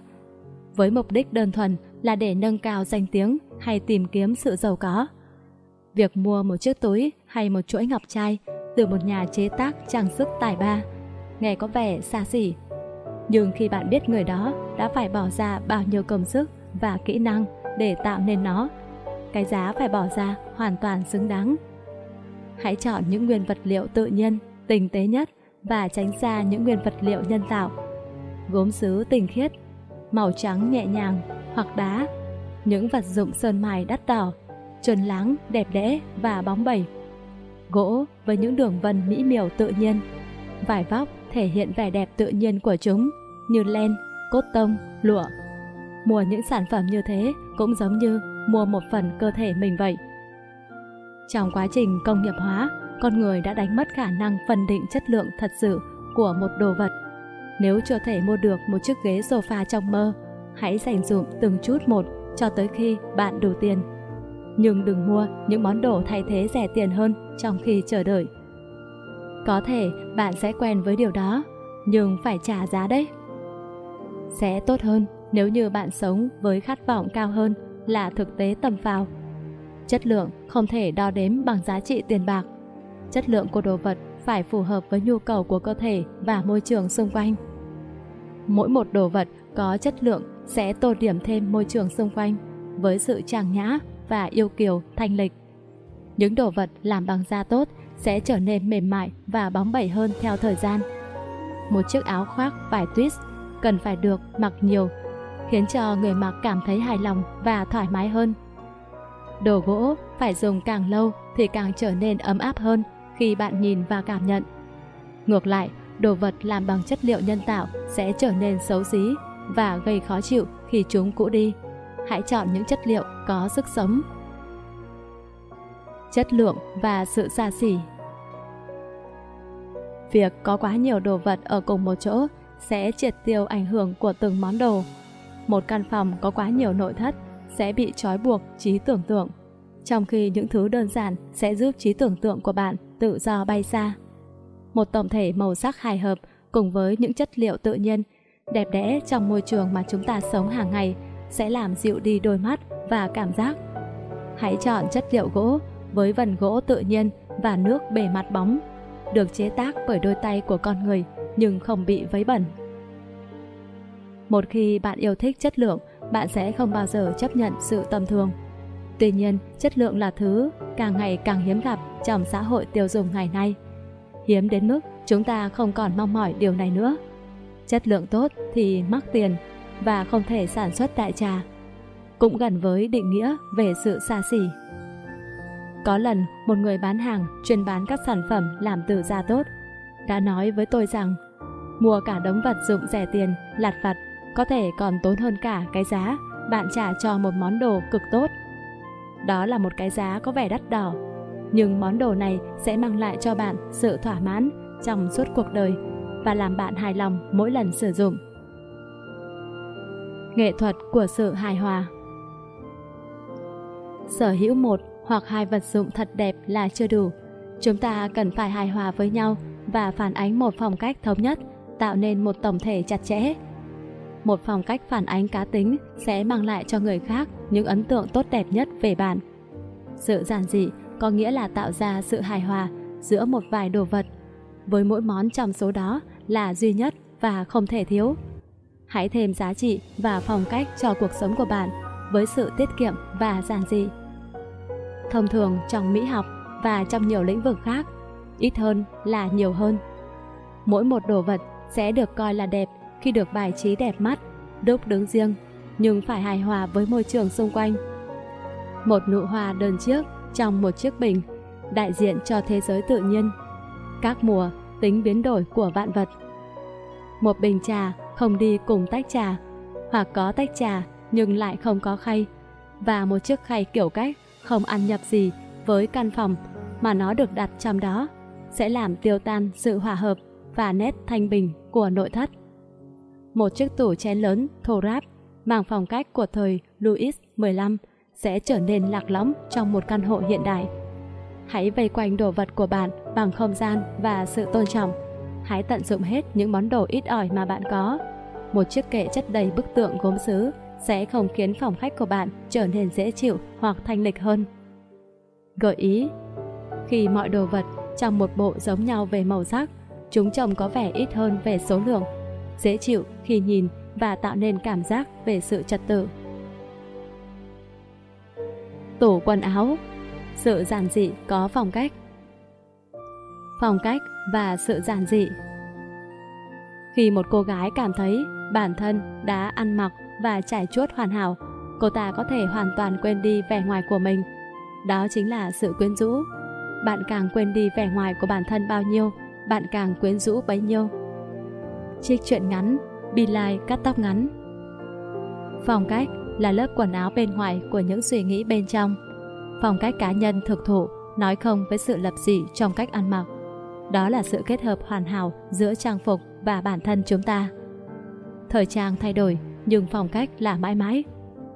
với mục đích đơn thuần là để nâng cao danh tiếng hay tìm kiếm sự giàu có. Việc mua một chiếc túi hay một chuỗi ngọc trai từ một nhà chế tác trang sức tài ba nghe có vẻ xa xỉ. Nhưng khi bạn biết người đó đã phải bỏ ra bao nhiêu công sức và kỹ năng để tạo nên nó, cái giá phải bỏ ra hoàn toàn xứng đáng. Hãy chọn những nguyên vật liệu tự nhiên, tinh tế nhất và tránh xa những nguyên vật liệu nhân tạo. Gốm sứ tinh khiết, màu trắng nhẹ nhàng hoặc đá, những vật dụng sơn mài đắt đỏ, trơn láng, đẹp đẽ và bóng bẩy. Gỗ với những đường vân mỹ miều tự nhiên, vải vóc thể hiện vẻ đẹp tự nhiên của chúng như len, cốt tông, lụa. Mua những sản phẩm như thế cũng giống như mua một phần cơ thể mình vậy. Trong quá trình công nghiệp hóa, con người đã đánh mất khả năng phân định chất lượng thật sự của một đồ vật. Nếu chưa thể mua được một chiếc ghế sofa trong mơ, hãy dành dụm từng chút một cho tới khi bạn đủ tiền. Nhưng đừng mua những món đồ thay thế rẻ tiền hơn trong khi chờ đợi. Có thể bạn sẽ quen với điều đó, nhưng phải trả giá đấy. Sẽ tốt hơn nếu như bạn sống với khát vọng cao hơn là thực tế tầm phào. Chất lượng không thể đo đếm bằng giá trị tiền bạc. Chất lượng của đồ vật phải phù hợp với nhu cầu của cơ thể và môi trường xung quanh. Mỗi một đồ vật có chất lượng sẽ tô điểm thêm môi trường xung quanh với sự trang nhã và yêu kiều thanh lịch. Những đồ vật làm bằng da tốt sẽ trở nên mềm mại và bóng bẩy hơn theo thời gian. Một chiếc áo khoác vải twist cần phải được mặc nhiều, khiến cho người mặc cảm thấy hài lòng và thoải mái hơn. Đồ gỗ phải dùng càng lâu thì càng trở nên ấm áp hơn khi bạn nhìn và cảm nhận. Ngược lại, đồ vật làm bằng chất liệu nhân tạo sẽ trở nên xấu xí và gây khó chịu khi chúng cũ đi. Hãy chọn những chất liệu có sức sống. Chất lượng và sự xa xỉ Việc có quá nhiều đồ vật ở cùng một chỗ sẽ triệt tiêu ảnh hưởng của từng món đồ. Một căn phòng có quá nhiều nội thất sẽ bị trói buộc trí tưởng tượng, trong khi những thứ đơn giản sẽ giúp trí tưởng tượng của bạn tự do bay xa. Một tổng thể màu sắc hài hợp cùng với những chất liệu tự nhiên, đẹp đẽ trong môi trường mà chúng ta sống hàng ngày sẽ làm dịu đi đôi mắt và cảm giác. Hãy chọn chất liệu gỗ với vần gỗ tự nhiên và nước bề mặt bóng được chế tác bởi đôi tay của con người nhưng không bị vấy bẩn. Một khi bạn yêu thích chất lượng, bạn sẽ không bao giờ chấp nhận sự tầm thường. Tuy nhiên, chất lượng là thứ càng ngày càng hiếm gặp trong xã hội tiêu dùng ngày nay. Hiếm đến mức chúng ta không còn mong mỏi điều này nữa. Chất lượng tốt thì mắc tiền và không thể sản xuất đại trà. Cũng gần với định nghĩa về sự xa xỉ. Có lần, một người bán hàng chuyên bán các sản phẩm làm từ da tốt đã nói với tôi rằng mua cả đống vật dụng rẻ tiền, lặt vặt có thể còn tốn hơn cả cái giá bạn trả cho một món đồ cực tốt. Đó là một cái giá có vẻ đắt đỏ, nhưng món đồ này sẽ mang lại cho bạn sự thỏa mãn trong suốt cuộc đời và làm bạn hài lòng mỗi lần sử dụng. Nghệ thuật của sự hài hòa Sở hữu một hoặc hai vật dụng thật đẹp là chưa đủ. Chúng ta cần phải hài hòa với nhau và phản ánh một phong cách thống nhất, tạo nên một tổng thể chặt chẽ. Một phong cách phản ánh cá tính sẽ mang lại cho người khác những ấn tượng tốt đẹp nhất về bạn. Sự giản dị có nghĩa là tạo ra sự hài hòa giữa một vài đồ vật, với mỗi món trong số đó là duy nhất và không thể thiếu. Hãy thêm giá trị và phong cách cho cuộc sống của bạn với sự tiết kiệm và giản dị. Thông thường trong mỹ học và trong nhiều lĩnh vực khác, ít hơn là nhiều hơn. Mỗi một đồ vật sẽ được coi là đẹp khi được bài trí đẹp mắt, đúc đứng riêng, nhưng phải hài hòa với môi trường xung quanh. Một nụ hoa đơn chiếc trong một chiếc bình, đại diện cho thế giới tự nhiên, các mùa, tính biến đổi của vạn vật. Một bình trà không đi cùng tách trà, hoặc có tách trà nhưng lại không có khay, và một chiếc khay kiểu cách không ăn nhập gì với căn phòng mà nó được đặt trong đó sẽ làm tiêu tan sự hòa hợp và nét thanh bình của nội thất. Một chiếc tủ chén lớn thô ráp mang phong cách của thời Louis XV sẽ trở nên lạc lõng trong một căn hộ hiện đại. Hãy vây quanh đồ vật của bạn bằng không gian và sự tôn trọng. Hãy tận dụng hết những món đồ ít ỏi mà bạn có. một chiếc kệ chất đầy bức tượng gốm sứ sẽ không khiến phòng khách của bạn trở nên dễ chịu hoặc thanh lịch hơn. Gợi ý Khi mọi đồ vật trong một bộ giống nhau về màu sắc, chúng trông có vẻ ít hơn về số lượng, dễ chịu khi nhìn và tạo nên cảm giác về sự trật tự. Tủ quần áo Sự giản dị có phong cách Phong cách và sự giản dị Khi một cô gái cảm thấy bản thân đã ăn mặc và trải chuốt hoàn hảo, cô ta có thể hoàn toàn quên đi vẻ ngoài của mình. Đó chính là sự quyến rũ. Bạn càng quên đi vẻ ngoài của bản thân bao nhiêu, bạn càng quyến rũ bấy nhiêu. Trích chuyện ngắn, Bilai cắt tóc ngắn. Phong cách là lớp quần áo bên ngoài của những suy nghĩ bên trong. Phong cách cá nhân thực thụ nói không với sự lập dị trong cách ăn mặc. Đó là sự kết hợp hoàn hảo giữa trang phục và bản thân chúng ta. Thời trang thay đổi, nhưng phong cách là mãi mãi.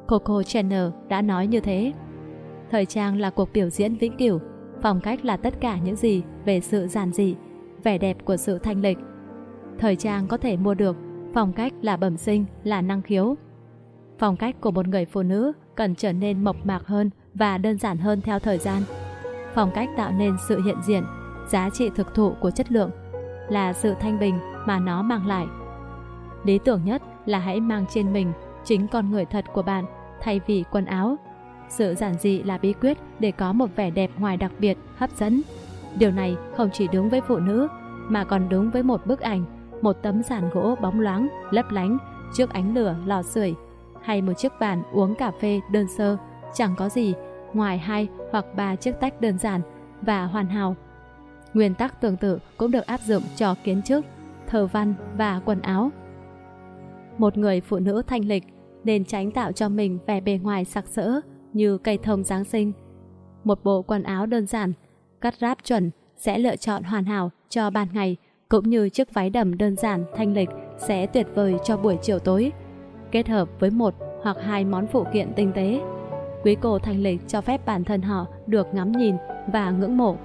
Coco Chanel đã nói như thế. Thời trang là cuộc biểu diễn vĩnh cửu, phong cách là tất cả những gì về sự giản dị, vẻ đẹp của sự thanh lịch. Thời trang có thể mua được, phong cách là bẩm sinh, là năng khiếu. Phong cách của một người phụ nữ cần trở nên mộc mạc hơn và đơn giản hơn theo thời gian. Phong cách tạo nên sự hiện diện, giá trị thực thụ của chất lượng, là sự thanh bình mà nó mang lại. Lý tưởng nhất là hãy mang trên mình chính con người thật của bạn thay vì quần áo. Sự giản dị là bí quyết để có một vẻ đẹp ngoài đặc biệt, hấp dẫn. Điều này không chỉ đúng với phụ nữ mà còn đúng với một bức ảnh, một tấm sàn gỗ bóng loáng, lấp lánh trước ánh lửa lò sưởi hay một chiếc bàn uống cà phê đơn sơ, chẳng có gì ngoài hai hoặc ba chiếc tách đơn giản và hoàn hảo. Nguyên tắc tương tự cũng được áp dụng cho kiến trúc, thờ văn và quần áo. Một người phụ nữ thanh lịch nên tránh tạo cho mình vẻ bề ngoài sặc sỡ như cây thông Giáng sinh. Một bộ quần áo đơn giản, cắt ráp chuẩn sẽ lựa chọn hoàn hảo cho ban ngày cũng như chiếc váy đầm đơn giản thanh lịch sẽ tuyệt vời cho buổi chiều tối. Kết hợp với một hoặc hai món phụ kiện tinh tế. Quý cô thanh lịch cho phép bản thân họ được ngắm nhìn và ngưỡng mộ